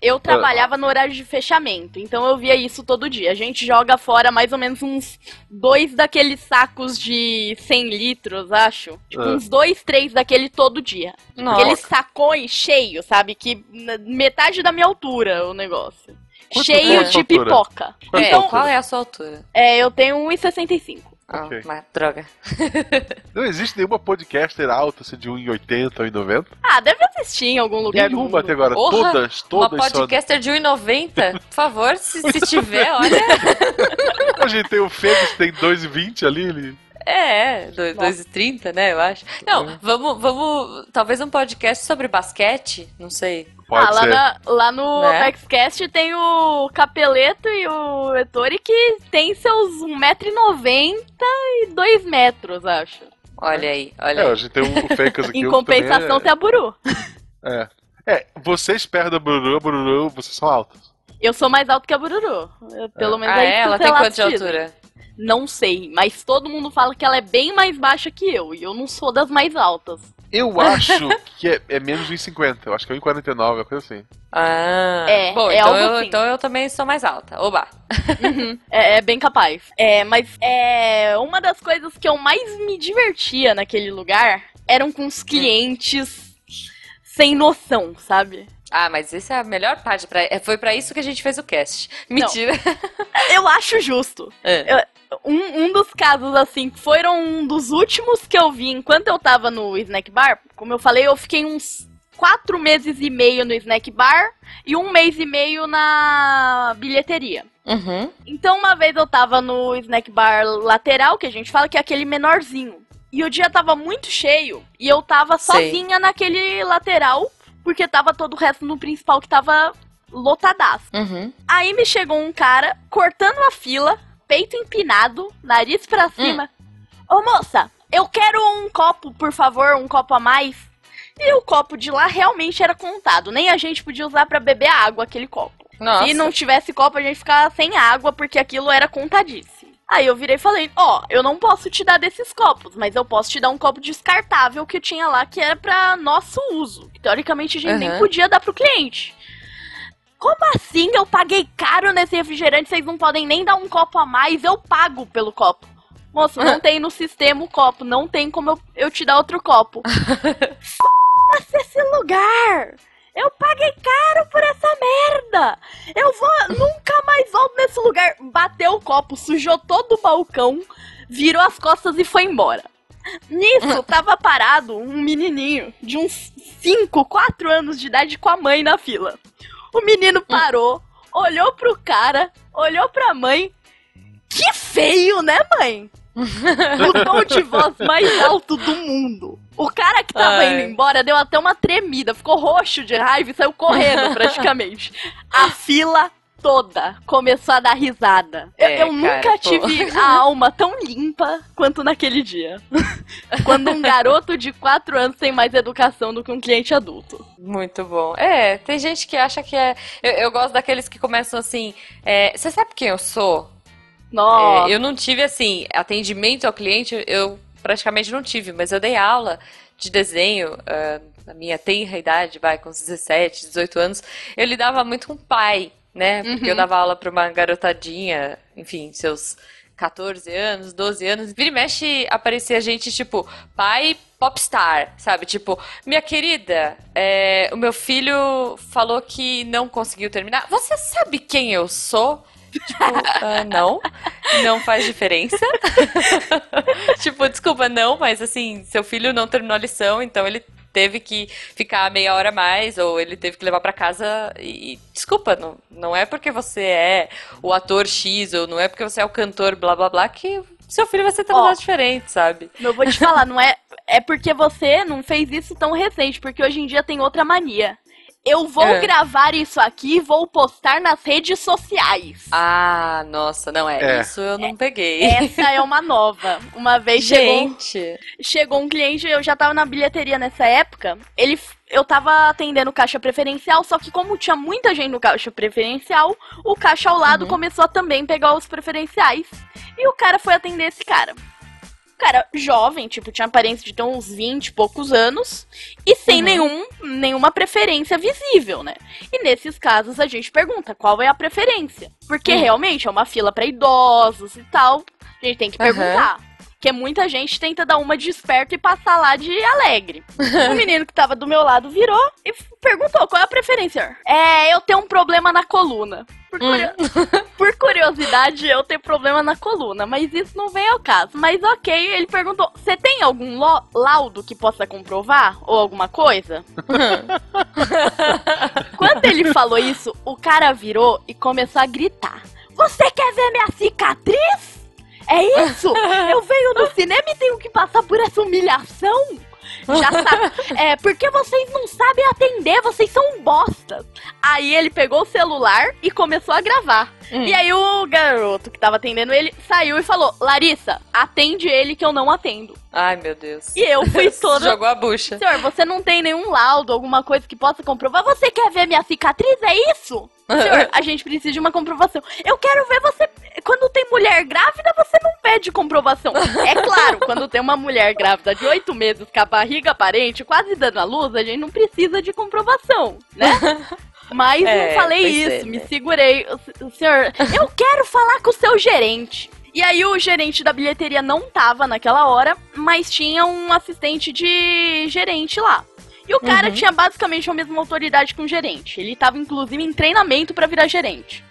Eu trabalhava no horário de fechamento, então eu via isso todo dia. A gente joga fora mais ou menos uns dois daqueles sacos de 100 litros, acho. Tipo, Ah. uns dois, três daquele todo dia. Nossa. Aqueles sacões cheios, sabe? Que metade da minha altura o negócio. Quanto Cheio é de sua altura? pipoca. Quanto É, Então, qual é a sua altura? é, eu tenho 1,65. Ah, mas, droga. Não existe nenhuma podcaster alta assim, de 1,80 ou 1,90? Ah, deve existir em algum lugar do Nenhuma mundo. até agora. Porra, todas, Uma todas são. podcaster de 1,90? Por favor, se, se tiver, olha. A gente tem o Fênix, tem 2,20 ali. Ele... É, do- Nossa. 2,30, né, eu acho. Não, vamos, vamos. Talvez um podcast sobre basquete? Não sei. Pode ah, lá, ser. na- lá no Né? Tem o Capeleto e o Ettore que tem seus 1,90m e 2 metros, acho. Olha aí, olha É, a aí. gente tem o Fencas aqui. em compensação também tem a Buru. é, é. é, vocês perto da Bururu, Bururu, vocês são altos. Eu sou mais alto que a Bururu. Eu- Pelo menos Ah, é é? Ela tem quanto de altura? Não sei, mas todo mundo fala que ela é bem mais baixa que eu. E eu não sou das mais altas. Eu acho que é, é menos de 1,50. Eu acho que é 1,49, uma coisa assim. Ah, É, bom, é então, algo eu, assim. então eu também sou mais alta. Oba. Uhum, é, é bem capaz. É, mas é uma das coisas que eu mais me divertia naquele lugar eram com os clientes sem noção, sabe? Ah, mas essa é a melhor parte. Pra, é, foi pra isso que a gente fez o cast. Mentira. Eu acho justo. É. Um, um dos casos, assim, que foram um dos últimos que eu vi enquanto eu tava no snack bar. Como eu falei, eu fiquei uns quatro meses e meio no snack bar e um mês e meio na bilheteria. Uhum. Então, uma vez eu tava no snack bar lateral, que a gente fala que é aquele menorzinho. E o dia tava muito cheio. E eu tava Sei. sozinha naquele lateral, porque tava todo o resto no principal que tava lotadaço. Uhum. Aí me chegou um cara cortando a fila, peito empinado, nariz pra cima. Ô moça, eu quero um copo, por favor, um copo a mais. E o copo de lá realmente era contado. Nem a gente podia usar pra beber água aquele copo. Nossa. Se não tivesse copo, a gente ficava sem água, porque aquilo era contadíssimo. Aí eu virei e falei, ó, eu não posso te dar desses copos, mas eu posso te dar um copo descartável que tinha lá, que era pra nosso uso. Que, teoricamente a gente nem Aham. podia dar pro cliente. Como assim? Eu paguei caro nesse refrigerante, vocês não podem nem dar um copo a mais, eu pago pelo copo. Moço, não tem no sistema o copo, não tem como eu, eu te dar outro copo. Esse lugar! Eu paguei caro por essa merda! Eu vou. Nunca mais volto nesse lugar! Bateu o copo, sujou todo o balcão, virou as costas e foi embora. Nisso, tava parado um menininho de uns 5, 4 anos de idade com a mãe na fila. O menino parou, olhou pro cara, olhou pra mãe. Que feio, né, mãe? o tom de voz mais alto do mundo. O cara que tava Ai. indo embora deu até uma tremida, ficou roxo de raiva e saiu correndo praticamente. A fila toda começou a dar risada. Eu- É, eu nunca cara, pô. tive a alma tão limpa quanto naquele dia. Quando um garoto de 4 anos tem mais educação do que um cliente adulto. Muito bom. É, tem gente que acha que é. Eu, eu gosto daqueles que começam assim. é, Você sabe quem eu sou? Nossa. É, eu não tive, assim, atendimento ao cliente, eu praticamente não tive, mas eu dei aula de desenho ah, na minha tenra idade, vai, com uns 17, 18 anos. Eu lidava muito com pai, né? Porque Uhum. eu dava aula pra uma garotadinha, enfim, seus 14 anos, 12 anos. Vira e mexe, aparecia gente tipo, pai popstar, sabe? Tipo, minha querida, é, o meu filho falou que não conseguiu terminar. Você sabe quem eu sou? Tipo, ah, não, não faz diferença. tipo, desculpa, não, mas assim, seu filho não terminou a lição, então ele teve que ficar meia hora a mais, ou ele teve que levar pra casa. E, desculpa, não, não é porque você é o ator X, ou não é porque você é o cantor blá blá blá, que seu filho vai ser tratado Ó. diferente, sabe? Eu vou te falar, não é. É porque você não fez isso tão recente, porque hoje em dia tem outra mania. Eu vou É. gravar isso aqui e vou postar nas redes sociais. Ah, nossa, não é. É. Isso eu não peguei. Essa é uma nova. Uma vez chegou, Gente. chegou um cliente, eu já tava na bilheteria nessa época. Ele, eu tava atendendo caixa preferencial, só que como tinha muita gente no caixa preferencial, o caixa ao lado Uhum. começou a também pegar os preferenciais. E o cara foi atender esse cara. Cara jovem, tipo, tinha aparência de ter uns 20 e poucos anos e sem Uhum. nenhum, nenhuma preferência visível, né? E nesses casos a gente pergunta qual é a preferência. Porque Hum. realmente é uma fila pra idosos e tal. A gente tem que Aham. perguntar. Porque muita gente tenta dar uma de esperto e passar lá de alegre. o menino que tava do meu lado virou e perguntou qual é a preferência. É, eu tenho um problema na coluna. Por, curio- Por curiosidade, eu tenho problema na coluna, mas isso não vem ao caso. Mas ok, ele perguntou: você tem algum lo- laudo que possa comprovar? Ou alguma coisa? Quando ele falou isso, o cara virou e começou a gritar: Você quer ver minha cicatriz? É isso? Eu venho no cinema e tenho que passar por essa humilhação? Já sabe. É, porque vocês não sabem atender, vocês são um bosta. Aí ele pegou o celular e começou a gravar. Hum. E aí o garoto que tava atendendo ele saiu e falou: Larissa, atende ele que eu não atendo. Ai, meu Deus. E eu fui toda. Jogou a bucha. Senhor, você não tem nenhum laudo, alguma coisa que possa comprovar? Você quer ver minha cicatriz? É isso? Senhor, a gente precisa de uma comprovação. Eu quero ver você. Quando tem mulher grávida, você não pede comprovação. É claro, quando tem uma mulher grávida de oito meses com a barriga aparente, quase dando à luz, a gente não precisa de comprovação, né? Mas É, não falei pois é, isso, me né? segurei. O, senhor, eu quero falar com o seu gerente. E aí o gerente da bilheteria não tava naquela hora, mas tinha um assistente de gerente lá. E o cara Uhum. tinha basicamente a mesma autoridade que um gerente. Ele tava inclusive em treinamento pra virar gerente.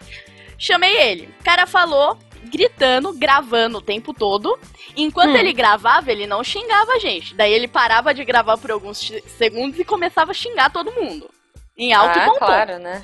Chamei ele. O cara falou, gritando, gravando o tempo todo. Enquanto Hum. ele gravava, ele não xingava a gente. Daí ele parava de gravar por alguns segundos e começava a xingar todo mundo. Em alto ah, bom tom. claro, né?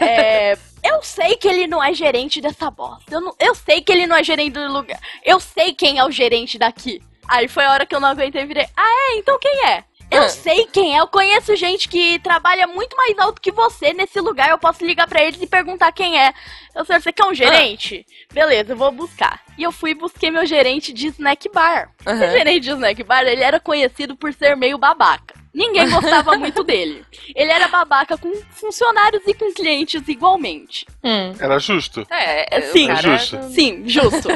É, eu sei que ele não é gerente dessa bosta. Eu, não- eu sei que ele não é gerente do lugar. Eu sei quem é o gerente daqui. Aí foi a hora que eu não aguentei e virei. Ah, é? Então quem é? Eu Ah. sei quem é. Eu conheço gente que trabalha muito mais alto que você nesse lugar. Eu posso ligar pra eles e perguntar quem é. Eu sei, você quer um gerente? Beleza, eu vou buscar. E eu fui e busquei meu gerente de snack bar. O Aham. gerente de snack bar, ele era conhecido por ser meio babaca. Ninguém gostava muito dele. Ele era babaca com funcionários e com clientes igualmente. Hum. Era justo. É, Sim. o cara Justo. não- Sim, justo.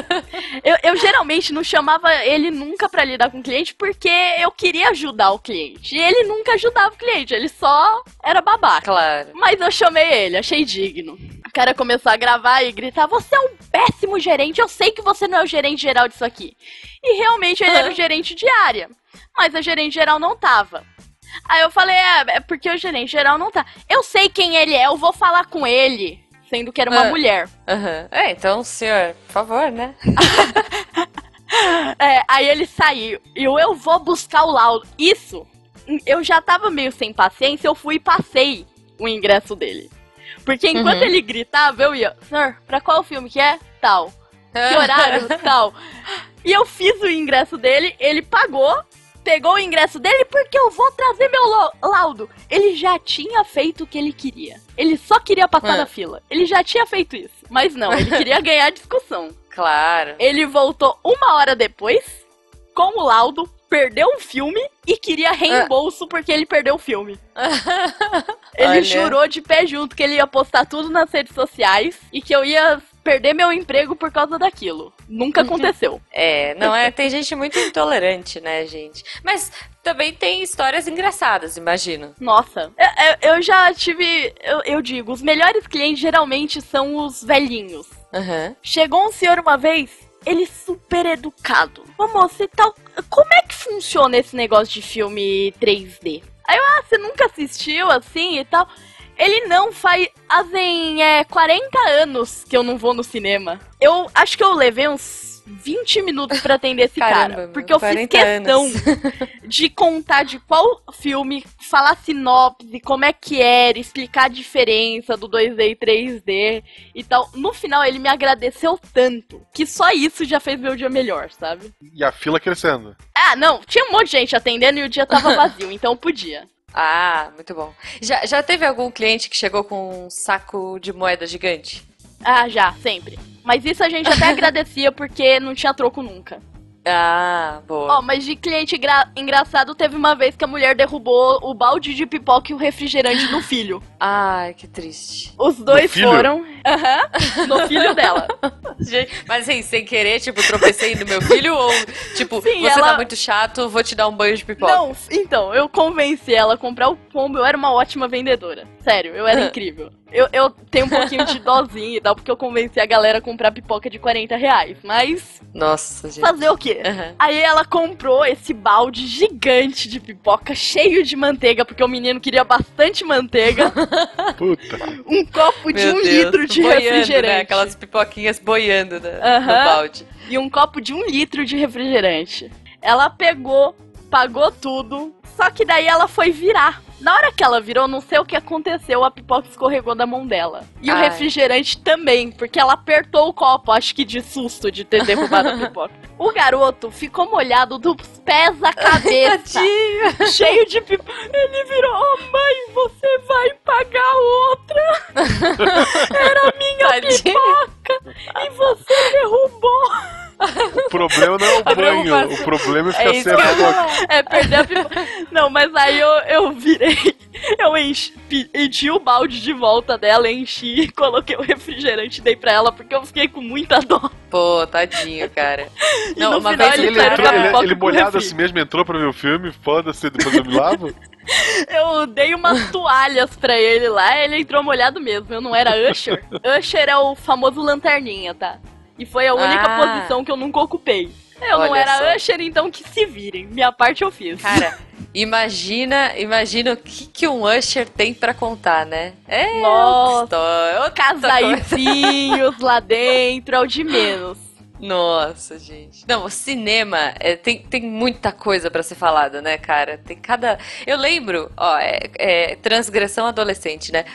eu, eu geralmente não chamava ele nunca pra lidar com o cliente porque eu queria ajudar o cliente. E ele nunca ajudava o cliente, ele só era babaca. Claro. Mas eu chamei ele, achei digno. O cara começou a gravar e gritar: Você é um péssimo gerente, eu sei que você não é o gerente geral disso aqui. E realmente ele era o gerente de área. Mas a gerente geral não tava. Aí eu falei: É, é porque o gerente geral não tá. Eu sei quem ele é, eu vou falar com ele. Sendo que era uma Ah. mulher. Aham. É, então, senhor, por favor, né? É, aí ele saiu. E eu, eu vou buscar o laudo. Isso, eu já tava meio sem paciência, eu fui e passei o ingresso dele. Porque enquanto Uhum. ele gritava, eu ia, senhor, pra qual filme que é? Tal. Que horário? Tal. E eu fiz o ingresso dele, ele pagou, pegou o ingresso dele porque eu vou trazer meu lau- laudo. Ele já tinha feito o que ele queria. Ele só queria passar Ah. na fila. Ele já tinha feito isso. Mas não, ele queria ganhar a discussão. Claro. Ele voltou uma hora depois, com o laudo, perdeu o filme e queria reembolso porque ele perdeu o filme. Ele Olha. jurou de pé junto que ele ia postar tudo nas redes sociais e que eu ia perder meu emprego por causa daquilo. Nunca aconteceu. É, não é, tem gente muito intolerante, né, gente? Mas também tem histórias engraçadas, imagino. Nossa, eu, eu- eu já tive. Eu, eu digo, os melhores clientes geralmente são os velhinhos. Aham. Chegou um senhor uma vez, ele super educado. Moça, e tal, como é que funciona esse negócio de filme 3D? Aí eu, ah, você nunca assistiu assim e tal? Ele não faz. Fazem é, 40 anos que eu não vou no cinema. Eu acho que eu levei uns 20 minutos pra atender esse Caramba, cara. Porque eu fiz 40 questão anos. de contar de qual filme, falar sinopse, como é que era, explicar a diferença do 2D e 3D e tal. No final, ele me agradeceu tanto que só isso já fez meu dia melhor, sabe? E a fila crescendo. Ah, não, tinha um monte de gente atendendo e o dia tava vazio, então podia. Ah, muito bom. Já, já teve algum cliente que chegou com um saco de moeda gigante? Ah, já, sempre. Mas isso a gente até agradecia porque não tinha troco nunca. Ah, boa. Ó, mas de cliente engra- engraçado, teve uma vez que a mulher derrubou o balde de pipoca e o refrigerante no filho. Ai, que triste. Os dois foram. Aham. no filho dela. Gente, Mas assim, sem querer, tipo, tropecei no meu filho ou, tipo, Sim, você ela- tá muito chato, vou te dar um banho de pipoca. Não, então, eu convenci ela a comprar o pombo, eu era uma ótima vendedora. Sério, eu era incrível. Eu, eu tenho um pouquinho de dozinha e tal, porque eu convenci a galera a comprar pipoca de 40 reais. Mas Nossa, gente. fazer o quê? Aham. Aí ela comprou esse balde gigante de pipoca, cheio de manteiga, porque o menino queria bastante manteiga. Puta. um copo de Meu um Deus, litro de boiando, refrigerante. Né? Aquelas pipoquinhas boiando né? Aham. no balde. E um copo de um litro de refrigerante. Ela pegou, pagou tudo, só que daí ela foi virar. Na hora que ela virou, não sei o que aconteceu, a pipoca escorregou da mão dela. E o Ai. refrigerante também, porque ela apertou o copo, acho que de susto de ter derrubado a pipoca. O garoto ficou molhado dos pés à cabeça. Tadinho. cheio de pipoca. Ele virou, oh mãe, você vai pagar outra. Era minha Tadinho. pipoca e você derrubou. O problema não é o A banho, o problema é É ficar isso sem a pipoca. É, perder a pipoca. Não, mas aí eu, eu virei, eu enchi, pe- pedi o balde de volta dela, enchi, coloquei o refrigerante e dei pra ela, porque eu fiquei com muita dó. Pô, tadinho, cara. Não, uma final vez ele entrou, ele, ele molhado assim mesmo entrou pra ver o filme, foda-se, depois eu me lavo. Eu dei umas toalhas pra ele lá, ele entrou molhado mesmo. Eu não era Usher. Usher é o famoso lanterninha, tá? E foi a única Ah. posição que eu nunca ocupei. Eu não Olha era só. Usher, então que se virem. Minha parte eu fiz. Cara, imagina, imagina o que, que um Usher tem pra contar, né? É Nossa. outra. Casaizinhos lá dentro, é o de menos. Nossa, gente. Não, o cinema é, tem, tem muita coisa pra ser falada, né, cara? Tem cada. Eu lembro, ó, é, é transgressão adolescente, né?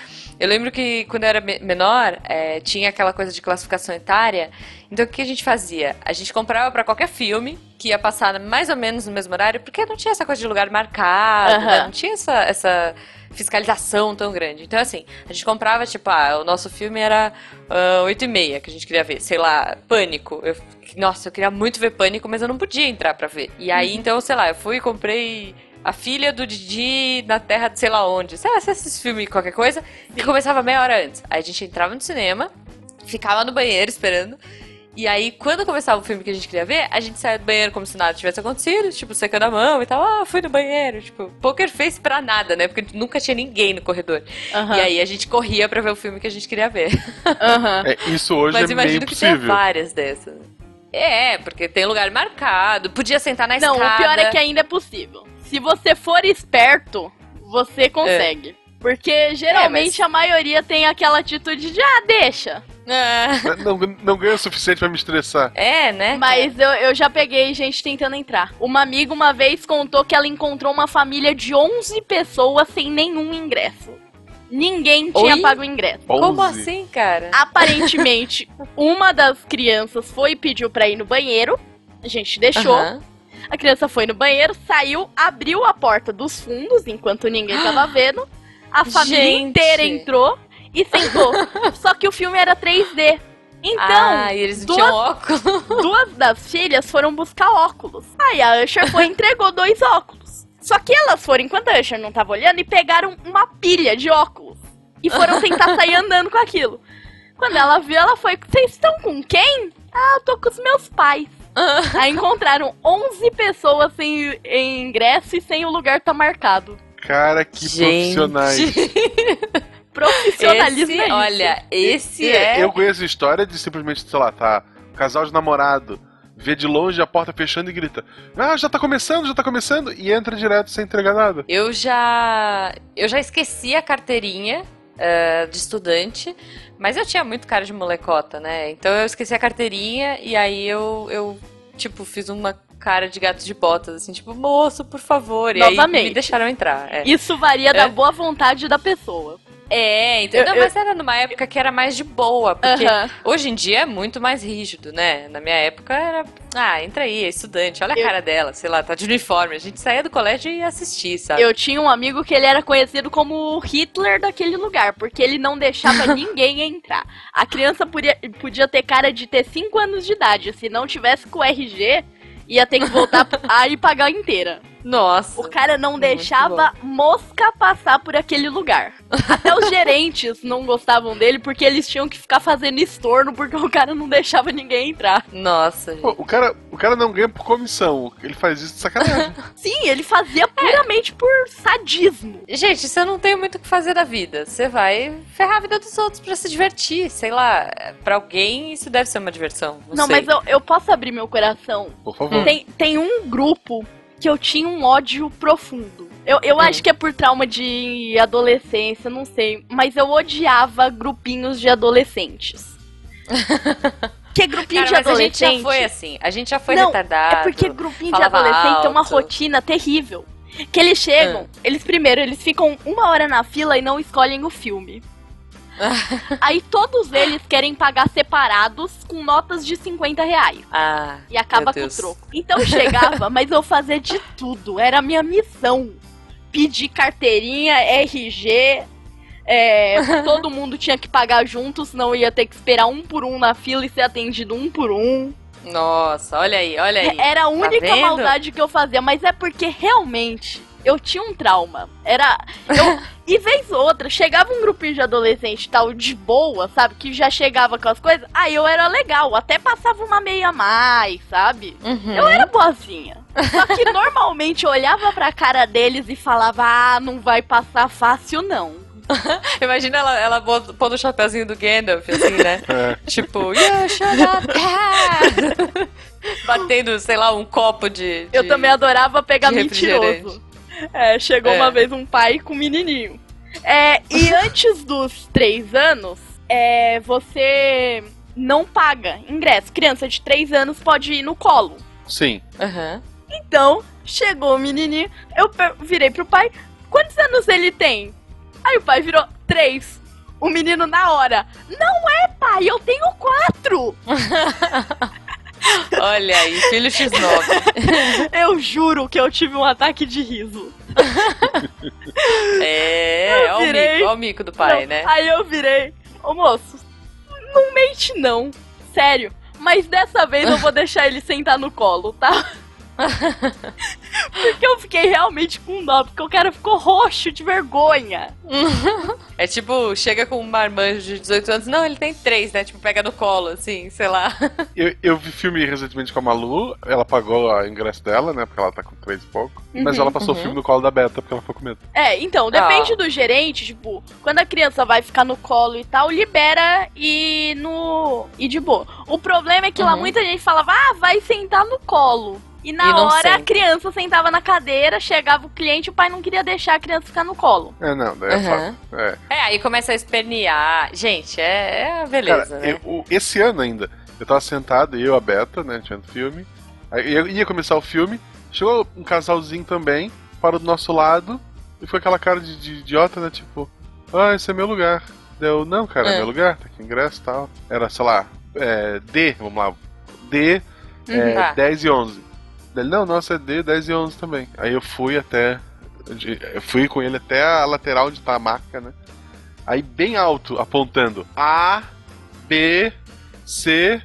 Eu lembro que quando eu era me- menor, é, tinha aquela coisa de classificação etária. Então o que a gente fazia? A gente comprava pra qualquer filme que ia passar mais ou menos no mesmo horário, porque não tinha essa coisa de lugar marcado, né? Não tinha essa, essa fiscalização tão grande. Então, assim, a gente comprava, tipo, ah, o nosso filme era ah, 8 e meia que a gente queria ver. Sei lá, Pânico. Eu- nossa, eu queria muito ver Pânico, mas eu não podia entrar pra ver. E aí, então, sei lá, eu fui e comprei A Filha do Didi na Terra de sei lá onde. Sei lá, se esses filmes, qualquer coisa, que começava meia hora antes. Aí a gente entrava no cinema, ficava no banheiro esperando. E aí, quando começava o filme que a gente queria ver, a gente saía do banheiro como se nada tivesse acontecido, tipo, secando a mão e tal. Ah, fui no banheiro. Tipo, poker face pra nada, né? Porque nunca tinha ninguém no corredor. Aham. E aí a gente corria pra ver o filme que a gente queria ver. Aham. É, isso hoje Mas é meio imagino que tenha impossível. várias dessas. É, porque tem lugar marcado. Podia sentar na Não, escada. o pior é que ainda é possível. Se você for esperto, você consegue. Porque geralmente É, a maioria tem aquela atitude de, ah, deixa. É, Não, não ganho o suficiente pra me estressar. É, né? Mas eu, eu já peguei gente tentando entrar. Uma amiga uma vez contou que ela encontrou uma família de 11 pessoas sem nenhum ingresso. Ninguém tinha Oi? pago o ingresso. Como 11. assim, cara? Aparentemente, uma das crianças foi e pediu pra ir no banheiro. A gente deixou. Aham. A criança foi no banheiro, saiu, abriu a porta dos fundos enquanto ninguém tava vendo. A família Gente. inteira entrou e sentou. Só que o filme era 3D. Então, ah, eles duas- tinham óculos. duas das filhas foram buscar óculos. Aí a Usher foi e entregou dois óculos. Só que elas foram, enquanto a Usher não tava olhando, e pegaram uma pilha de óculos. E foram tentar sair andando com aquilo. Quando ela viu, ela foi, vocês estão com quem? Ah, eu tô com os meus pais. Aí encontraram 11 pessoas sem em ingresso e sem o lugar tá marcado. Cara, que profissionais. Profissionalismo Esse, é isso. olha, esse É, é. Eu conheço a história de simplesmente, sei lá, tá, casal de namorado, vê de longe a porta fechando e grita: Ah, já tá começando, já tá começando, e entra direto sem entregar nada. Eu já. Eu já esqueci a carteirinha eh, de estudante, mas eu tinha muito cara de molecota, né? Então eu esqueci a carteirinha e aí eu, eu tipo, fiz uma cara de gato de botas, assim, tipo, moço, por favor. E aí Novamente. me deixaram entrar. É, Isso varia É. da boa vontade da pessoa. É entendeu? Eu- eu- Mas era numa época que era mais de boa, porque Aham. hoje em dia é muito mais rígido, né? Na minha época era, ah, entra aí, é estudante, olha a Eu- cara dela, sei lá, tá de uniforme. A gente saía do colégio e ia assistir, sabe? Eu tinha um amigo que ele era conhecido como o Hitler daquele lugar, porque ele não deixava ninguém entrar. A criança podia, podia ter cara de ter 5 anos de idade. Se não tivesse com o RG, ia ter que voltar a ir pagar inteira. Nossa. O cara não deixava mosca passar por aquele lugar. Até os gerentes não gostavam dele porque eles tinham que ficar fazendo estorno porque o cara não deixava ninguém entrar. Nossa. Pô, o cara, o cara não ganha por comissão, ele faz isso de sacanagem. Sim, ele fazia puramente por sadismo. Gente, você não tem muito o que fazer da vida. Você vai ferrar a vida dos outros pra se divertir. Sei lá, pra alguém isso deve ser uma diversão. Não, Não, sei. mas eu, eu posso abrir meu coração Por favor. Tem, tem um grupo que eu tinha um ódio profundo. Eu, eu Hum. acho que é por trauma de adolescência, não sei. Mas eu odiava grupinhos de adolescentes. que grupinho Cara, de mas a gente adolescente. já foi assim. A gente já foi Não, retardado. É porque grupinho de adolescente tem uma alto. rotina terrível. Que eles chegam, Ah. eles primeiro, eles ficam uma hora na fila e não escolhem o filme. Aí todos eles querem pagar separados com notas de 50 reais. Ah, E acaba com o troco. Então eu chegava, mas eu fazia de tudo. Era a minha missão. Pedir carteirinha, RG. é, todo mundo tinha que pagar junto, senão ia ter que esperar um por um na fila e ser atendido um por um. nossa, olha aí, olha aí. Era a única vendo? maldade que eu fazia, mas é porque realmente eu tinha um trauma. Era. Eu, e vez ou outra, chegava um grupinho de adolescente tal, de boa, sabe? Que já chegava com as coisas. Aí eu era legal, até passava uma meia a mais, sabe? Uhum. Eu era boazinha. Só que normalmente eu olhava pra cara deles e falava: Ah, não vai passar fácil, não. Imagina ela, ela pondo o chapeuzinho do Gandalf, assim, né? É. tipo, you shut up! Batendo, sei lá, um copo de. Eu de- também adorava pegar mentiroso. É, chegou É. uma vez um pai com um menininho. É, e antes dos três anos, é, você não paga ingresso. Criança de três anos pode ir no colo. Sim. Aham. Então, chegou o menininho, eu virei pro pai, quantos anos ele tem? Aí o pai virou, três. O menino na hora, não é pai, eu tenho quatro. Olha aí, filho X9. Eu juro que eu tive um ataque de riso. É, Eu ó o virei. mico, ó o mico do pai, Não, né? Aí eu virei, ô moço, não mente não, sério. Mas dessa vez eu vou deixar ele sentar no colo, tá? porque eu fiquei realmente com dó, porque o cara ficou roxo de vergonha. É tipo, chega com um marmanjo de 18 anos. Não, ele tem três, né? Tipo, pega no colo, assim, sei lá. Eu, eu vi filme recentemente com a Malu, ela pagou o ingresso dela, né? Porque ela tá com três e pouco. mas Uhum, ela passou uhum. o filme no colo da Beta, porque ela ficou com medo. É, então, depende Ah. do gerente, tipo, quando a criança vai ficar no colo e tal, libera e no. e de boa. O problema é que lá Uhum. muita gente falava, ah, vai sentar no colo. E na E hora a criança sentava na cadeira, chegava o cliente e o pai não queria deixar a criança ficar no colo. É, não, daí é foda. É. É, aí começa a espernear. Gente, é, é a beleza, Cara, né? eu- esse ano ainda, eu tava sentado, eu e a Beta, né, vendo filme. Aí eu ia começar o filme, chegou um casalzinho também, parou do nosso lado, e foi aquela cara de, de idiota, né, tipo, ah, esse é meu lugar. Deu, não, cara, é, É. meu lugar, tá aqui ingresso e tal. Era, sei lá, é, D, vamos lá, D, é, Uhum. Tá. 10 e 11. Ele, não, nossa, é D, 10 e 11 também. Aí eu fui até, eu fui com ele até a lateral onde tá a marca, né. Aí bem alto, apontando A, B, C,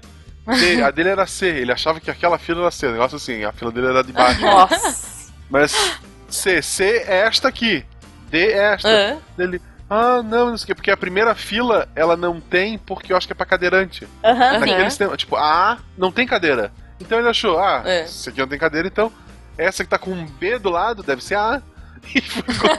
D. A dele era C. Ele achava que aquela fila era C. O negócio assim, a fila dele era de baixo. Nossa. Mas C, C é esta aqui. D é esta. Hã? Ele, ah, não, não sei o que. Porque a primeira fila ela não tem porque eu acho que é pra cadeirante. Uhum. Naquele sistema, tipo, A não tem cadeira. Então ele achou, ah, É. esse aqui não tem cadeira, então essa que tá com um B do lado deve ser a. E ficou-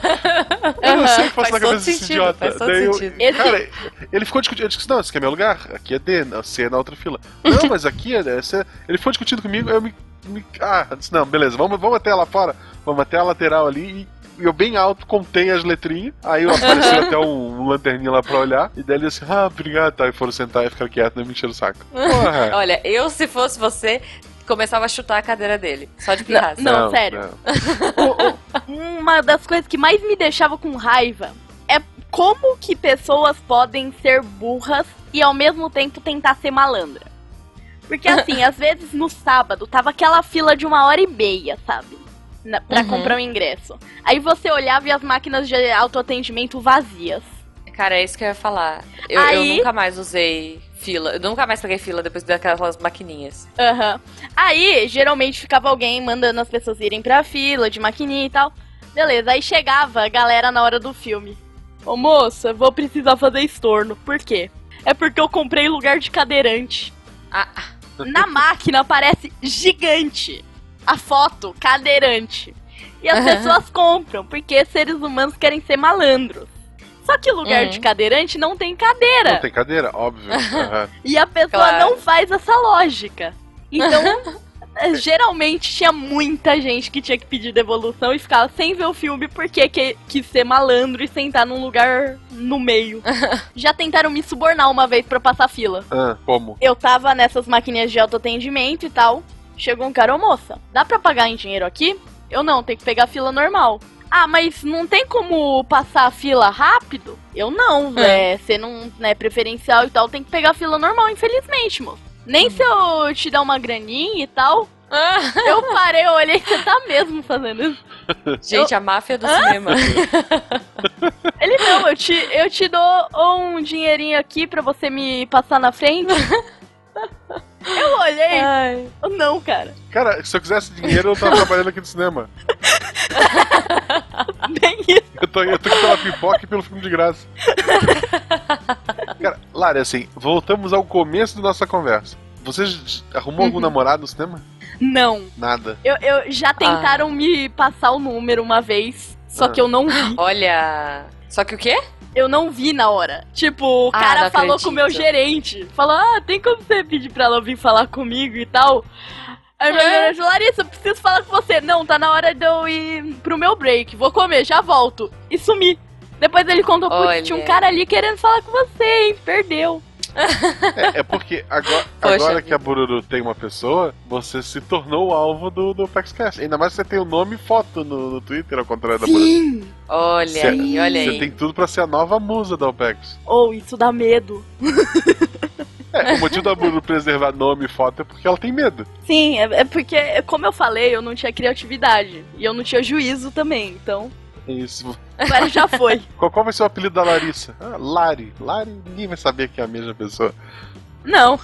eu não sei o que passa Faz na cabeça desse idiota. faz todo Daí eu-. Esse- Cara, ele ficou discutindo. Eu disse, não, esse aqui é meu lugar? Aqui é D, não, C é na outra fila. Não, mas aqui é. C. Ele foi discutindo comigo, eu me. me- ah, eu disse, não, beleza, vamos, vamos até lá fora. Vamos até a lateral ali e eu bem alto contei as letrinhas. Aí eu apareci até um, um lanterninha lá pra olhar. E daí ele disse, ah, obrigado. Tá, e foram sentar e ficar quieto, não me encher o saco. Porra. Olha, eu se fosse você, começava a chutar a cadeira dele. Só de pirraça. Não, sério. O- o- uma das coisas que mais me deixava com raiva é como que pessoas podem ser burras e ao mesmo tempo tentar ser malandra. Porque assim, às vezes no sábado tava aquela fila de uma hora e meia, sabe? Na, pra Uhum. comprar um ingresso. Aí você olhava e as máquinas de autoatendimento vazias. Cara, é isso que eu ia falar. Eu, eu Aí- nunca mais usei fila. Eu nunca mais peguei fila depois daquelas maquininhas. Aham. Aí, geralmente ficava alguém mandando as pessoas irem pra fila de maquininha e tal. Beleza, aí chegava a galera na hora do filme. Ô moça, vou precisar fazer estorno. Por quê? É porque eu comprei lugar de cadeirante. Ah, Na máquina aparece gigante a foto cadeirante. E as pessoas compram, porque seres humanos querem ser malandros. Só que lugar Uhum. de cadeirante não tem cadeira. Não tem cadeira? Óbvio. Aham. E a pessoa Claro. não faz essa lógica. Então, eh, geralmente tinha muita gente que tinha que pedir devolução e ficava sem ver o filme porque que, quis ser malandro e sentar num lugar no meio. Já tentaram me subornar uma vez pra passar fila. Ah, como? Eu tava nessas maquininhas de autoatendimento e tal. Chegou um cara, ô moça, dá pra pagar em dinheiro aqui? Eu não, tem que pegar a fila normal. Ah, mas não tem como passar a fila rápido? Eu não, é, você não é preferencial e tal, tem que pegar a fila normal, infelizmente, moço. Nem se eu te dar uma graninha e tal. Eu parei, eu olhei, você tá mesmo fazendo isso? gente, a máfia do cinema. Ele não, eu te, eu te dou um dinheirinho aqui pra você me passar na frente. Eu olhei, Ai. não, cara. Cara, se eu quisesse dinheiro, eu tava trabalhando aqui no cinema. Bem isso. Eu tô, eu tô aqui pela pipoca e pelo filme de graça. Cara, Lari, assim, voltamos ao começo da nossa conversa. Você arrumou algum namorado no cinema? Não. Nada. Eu, eu já tentaram me passar o número uma vez, só Ah. que eu não vi. Olha. Só que o quê? Eu não vi na hora. Tipo, o Ah, cara falou acredito. com o meu gerente. Falou, ah, tem como você pedir pra ela vir falar comigo e tal? Aí meu É. gerente falou, Larissa, eu preciso falar com você. Não, tá na hora de eu ir pro meu break. Vou comer, já volto. E sumi. Depois ele contou, putz, tinha um cara ali querendo falar com você, hein? Perdeu. É, é porque agora, agora que a Bururu tem uma pessoa, você se tornou o alvo do, do PaxCast. Ainda mais que você tem o nome e foto no, no Twitter, ao contrário da Bururu. Sim. Olha Cê- aí, olha Você aí. tem tudo pra ser a nova musa da OPEX. Ou isso dá medo. É, o motivo da Bururu preservar nome e foto é porque ela tem medo. Sim, é, é porque, como eu falei, eu não tinha criatividade. E eu não tinha juízo também, então. Isso. Agora já foi. Qual, qual vai ser o apelido da Larissa? Ah, Lari. Lari, ninguém vai saber que é a mesma pessoa. Não.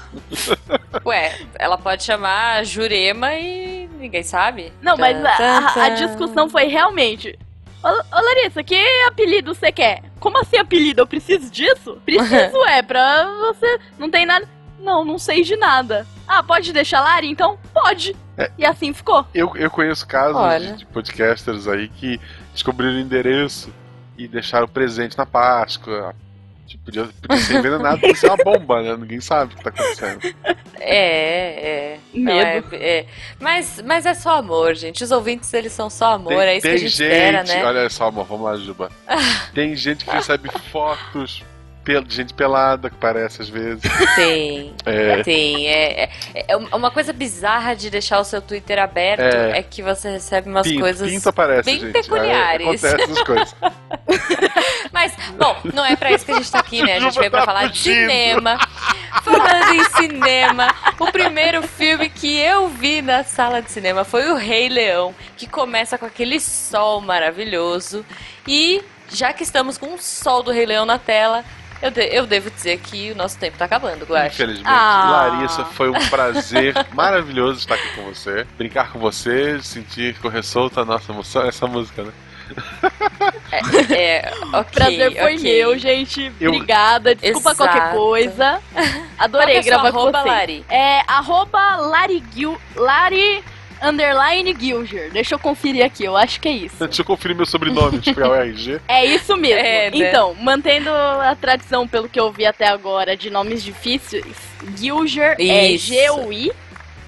Ué, ela pode chamar Jurema e ninguém sabe. Não, mas a, a- discussão foi realmente. Ô, ô Larissa, que apelido você quer? Como assim apelido? Eu preciso disso? Preciso, é, pra você. Não tem nada. Não, não sei de nada. Ah, pode deixar Lari? Então, pode. É. E assim ficou. Eu, eu conheço casos Olha. de, de podcasters aí que descobriram o endereço e deixaram presente na Páscoa. Tipo, podia, podia ser envenenado, podia ser uma bomba, né? Ninguém sabe o que tá acontecendo. É, é. Não, Medo. é, é. Mas, mas é só amor, gente. Os ouvintes, eles são só amor. Tem, é isso que a tem gente, gente, espera, né? olha só, amor, vamos lá, Juba. Tem gente que recebe fotos de gente pelada, que parece às vezes. Tem. É, Tem. É, é, é uma coisa bizarra de deixar o seu Twitter aberto É. é, que você recebe umas pinto, coisas. pinto aparece, bem gente. peculiares. Aí acontece coisas. Mas, bom, não é pra isso que a gente tá aqui, né? A gente veio pra tá falar de fugindo. cinema. Falando em cinema, o primeiro filme que eu vi na sala de cinema foi o Rei Leão, que começa com aquele sol maravilhoso. E já que estamos com o sol do Rei Leão na tela, eu, de- eu devo dizer que o nosso tempo tá acabando, Guache. Infelizmente. Ah. Larissa, foi um prazer maravilhoso estar aqui com você. Brincar com você, sentir correr solta a nossa emoção. Essa música, né? É, ok. Prazer foi ok. meu, gente. Eu- Obrigada. Desculpa Exato. qualquer coisa. Adorei que é a sua gravar com você. Lari? É arroba Lari Gil. Lari underline Gilger. Deixa eu conferir aqui, eu acho que é isso. Deixa eu conferir meu sobrenome, tipo, é o RG. É isso mesmo. É, né? Então, mantendo a tradição, pelo que eu vi até agora, de nomes difíceis, Gilger é Isso.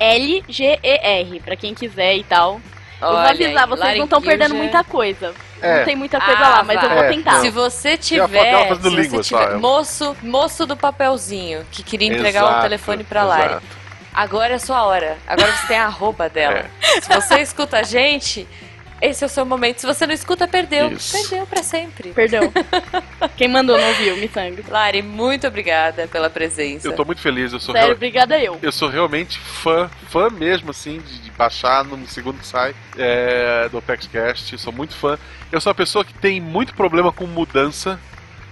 G-U-I-L-G-E-R, pra quem quiser e tal. Eu vou avisar, vocês não estão perdendo muita coisa. É. Não tem muita coisa Ah, lá, mas eu vá. vou É, tentar. Se você tiver, se você língua tiver é. moço, moço do papelzinho que queria entregar Exato, o telefone pra Lari. exato. Agora é a sua hora. Agora você tem a arroba dela. É. Se você escuta a gente, esse é o seu momento. Se você não escuta, perdeu. Isso. Perdeu pra sempre. Perdão. Quem mandou não ouviu, me sangue. Lari, muito obrigada pela presença. Eu tô muito feliz, eu sou Sério, real- obrigada eu. Eu sou realmente fã, fã mesmo, assim, de, de baixar no segundo que sai é, do OpexCast. Sou muito fã. Eu sou uma pessoa que tem muito problema com mudança.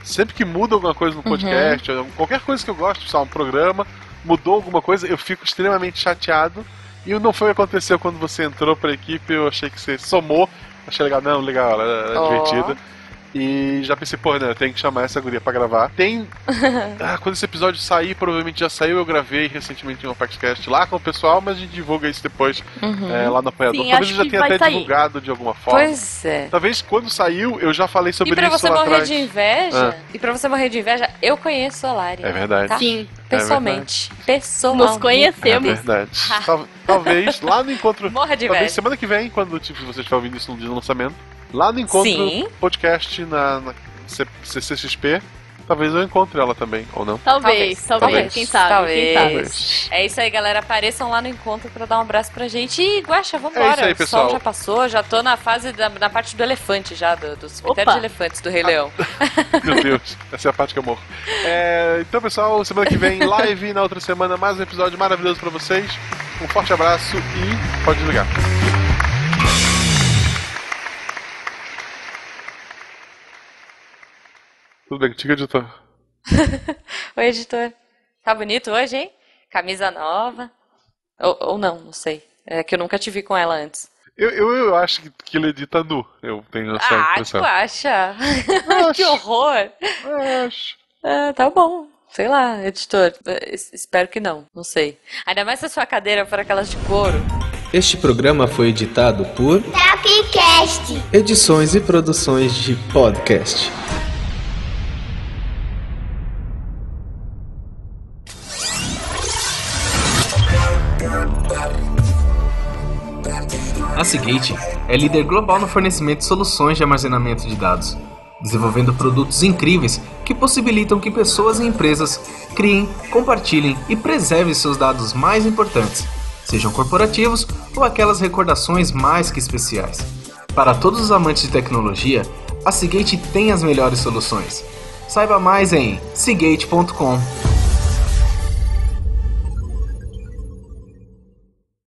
Sempre que muda alguma coisa no podcast, ou qualquer coisa que eu gosto, só um programa, mudou alguma coisa, eu fico extremamente chateado. E não foi o que aconteceu quando você entrou pra equipe, eu achei que você somou. Achei legal, não, legal, era, era Ó. E já pensei, pô, né, eu tenho que chamar essa guria pra gravar. Tem. ah, quando esse episódio sair, provavelmente já saiu, eu gravei recentemente um podcast lá com o pessoal, mas a gente divulga isso depois Uhum. é, lá no apoiador. Sim, Talvez eu já tenha até sair. divulgado de alguma forma. Pois é. Talvez quando saiu, eu já falei sobre E pra isso você lá morrer atrás. de inveja, Ah. e pra você morrer de inveja, eu conheço a Lari. É verdade. Tá? Sim, Pessoalmente. Pessoalmente. nos É conhecemos. verdade. Tal- talvez lá no encontro. Morra de Talvez inveja. semana que vem, quando tipo, você estiver ouvindo isso no dia do lançamento, lá no encontro Sim. podcast na, na C- CCXP, talvez eu encontre ela também, ou não. Talvez, talvez, Talvez. quem sabe, Talvez. quem sabe. Talvez. É isso aí, galera. Apareçam lá no encontro pra dar um abraço pra gente. E, Guaxa, vambora. É isso aí, o pessoal. sol já passou, já tô na fase, da, na parte do elefante já, do, do cemitério Opa. de elefantes do Rei Leão. Meu Deus, essa é a parte que eu morro. É, então, pessoal, semana que vem, live. Na outra semana, mais um episódio maravilhoso pra vocês. Um forte abraço e pode desligar. Tudo bem contigo, editor? Oi, editor. Tá bonito hoje, hein? Camisa nova. Ou, ou não, não sei. É que eu nunca te vi com ela antes. Eu, eu, eu acho que, que ele edita nu. Eu tenho essa ah, impressão. tu acha? Que horror. eu acho. Ah, tá bom. Sei lá, editor. Es- Espero que não. Não sei. Ainda mais se a sua cadeira for aquelas de couro. Este programa foi editado por Tapcast. Edições e Produções de Podcast. Seagate é líder global no fornecimento de soluções de armazenamento de dados, desenvolvendo produtos incríveis que possibilitam que pessoas e empresas criem, compartilhem e preservem seus dados mais importantes, sejam corporativos ou aquelas recordações mais que especiais. Para todos os amantes de tecnologia, a Seagate tem as melhores soluções. Saiba mais em seagate.com.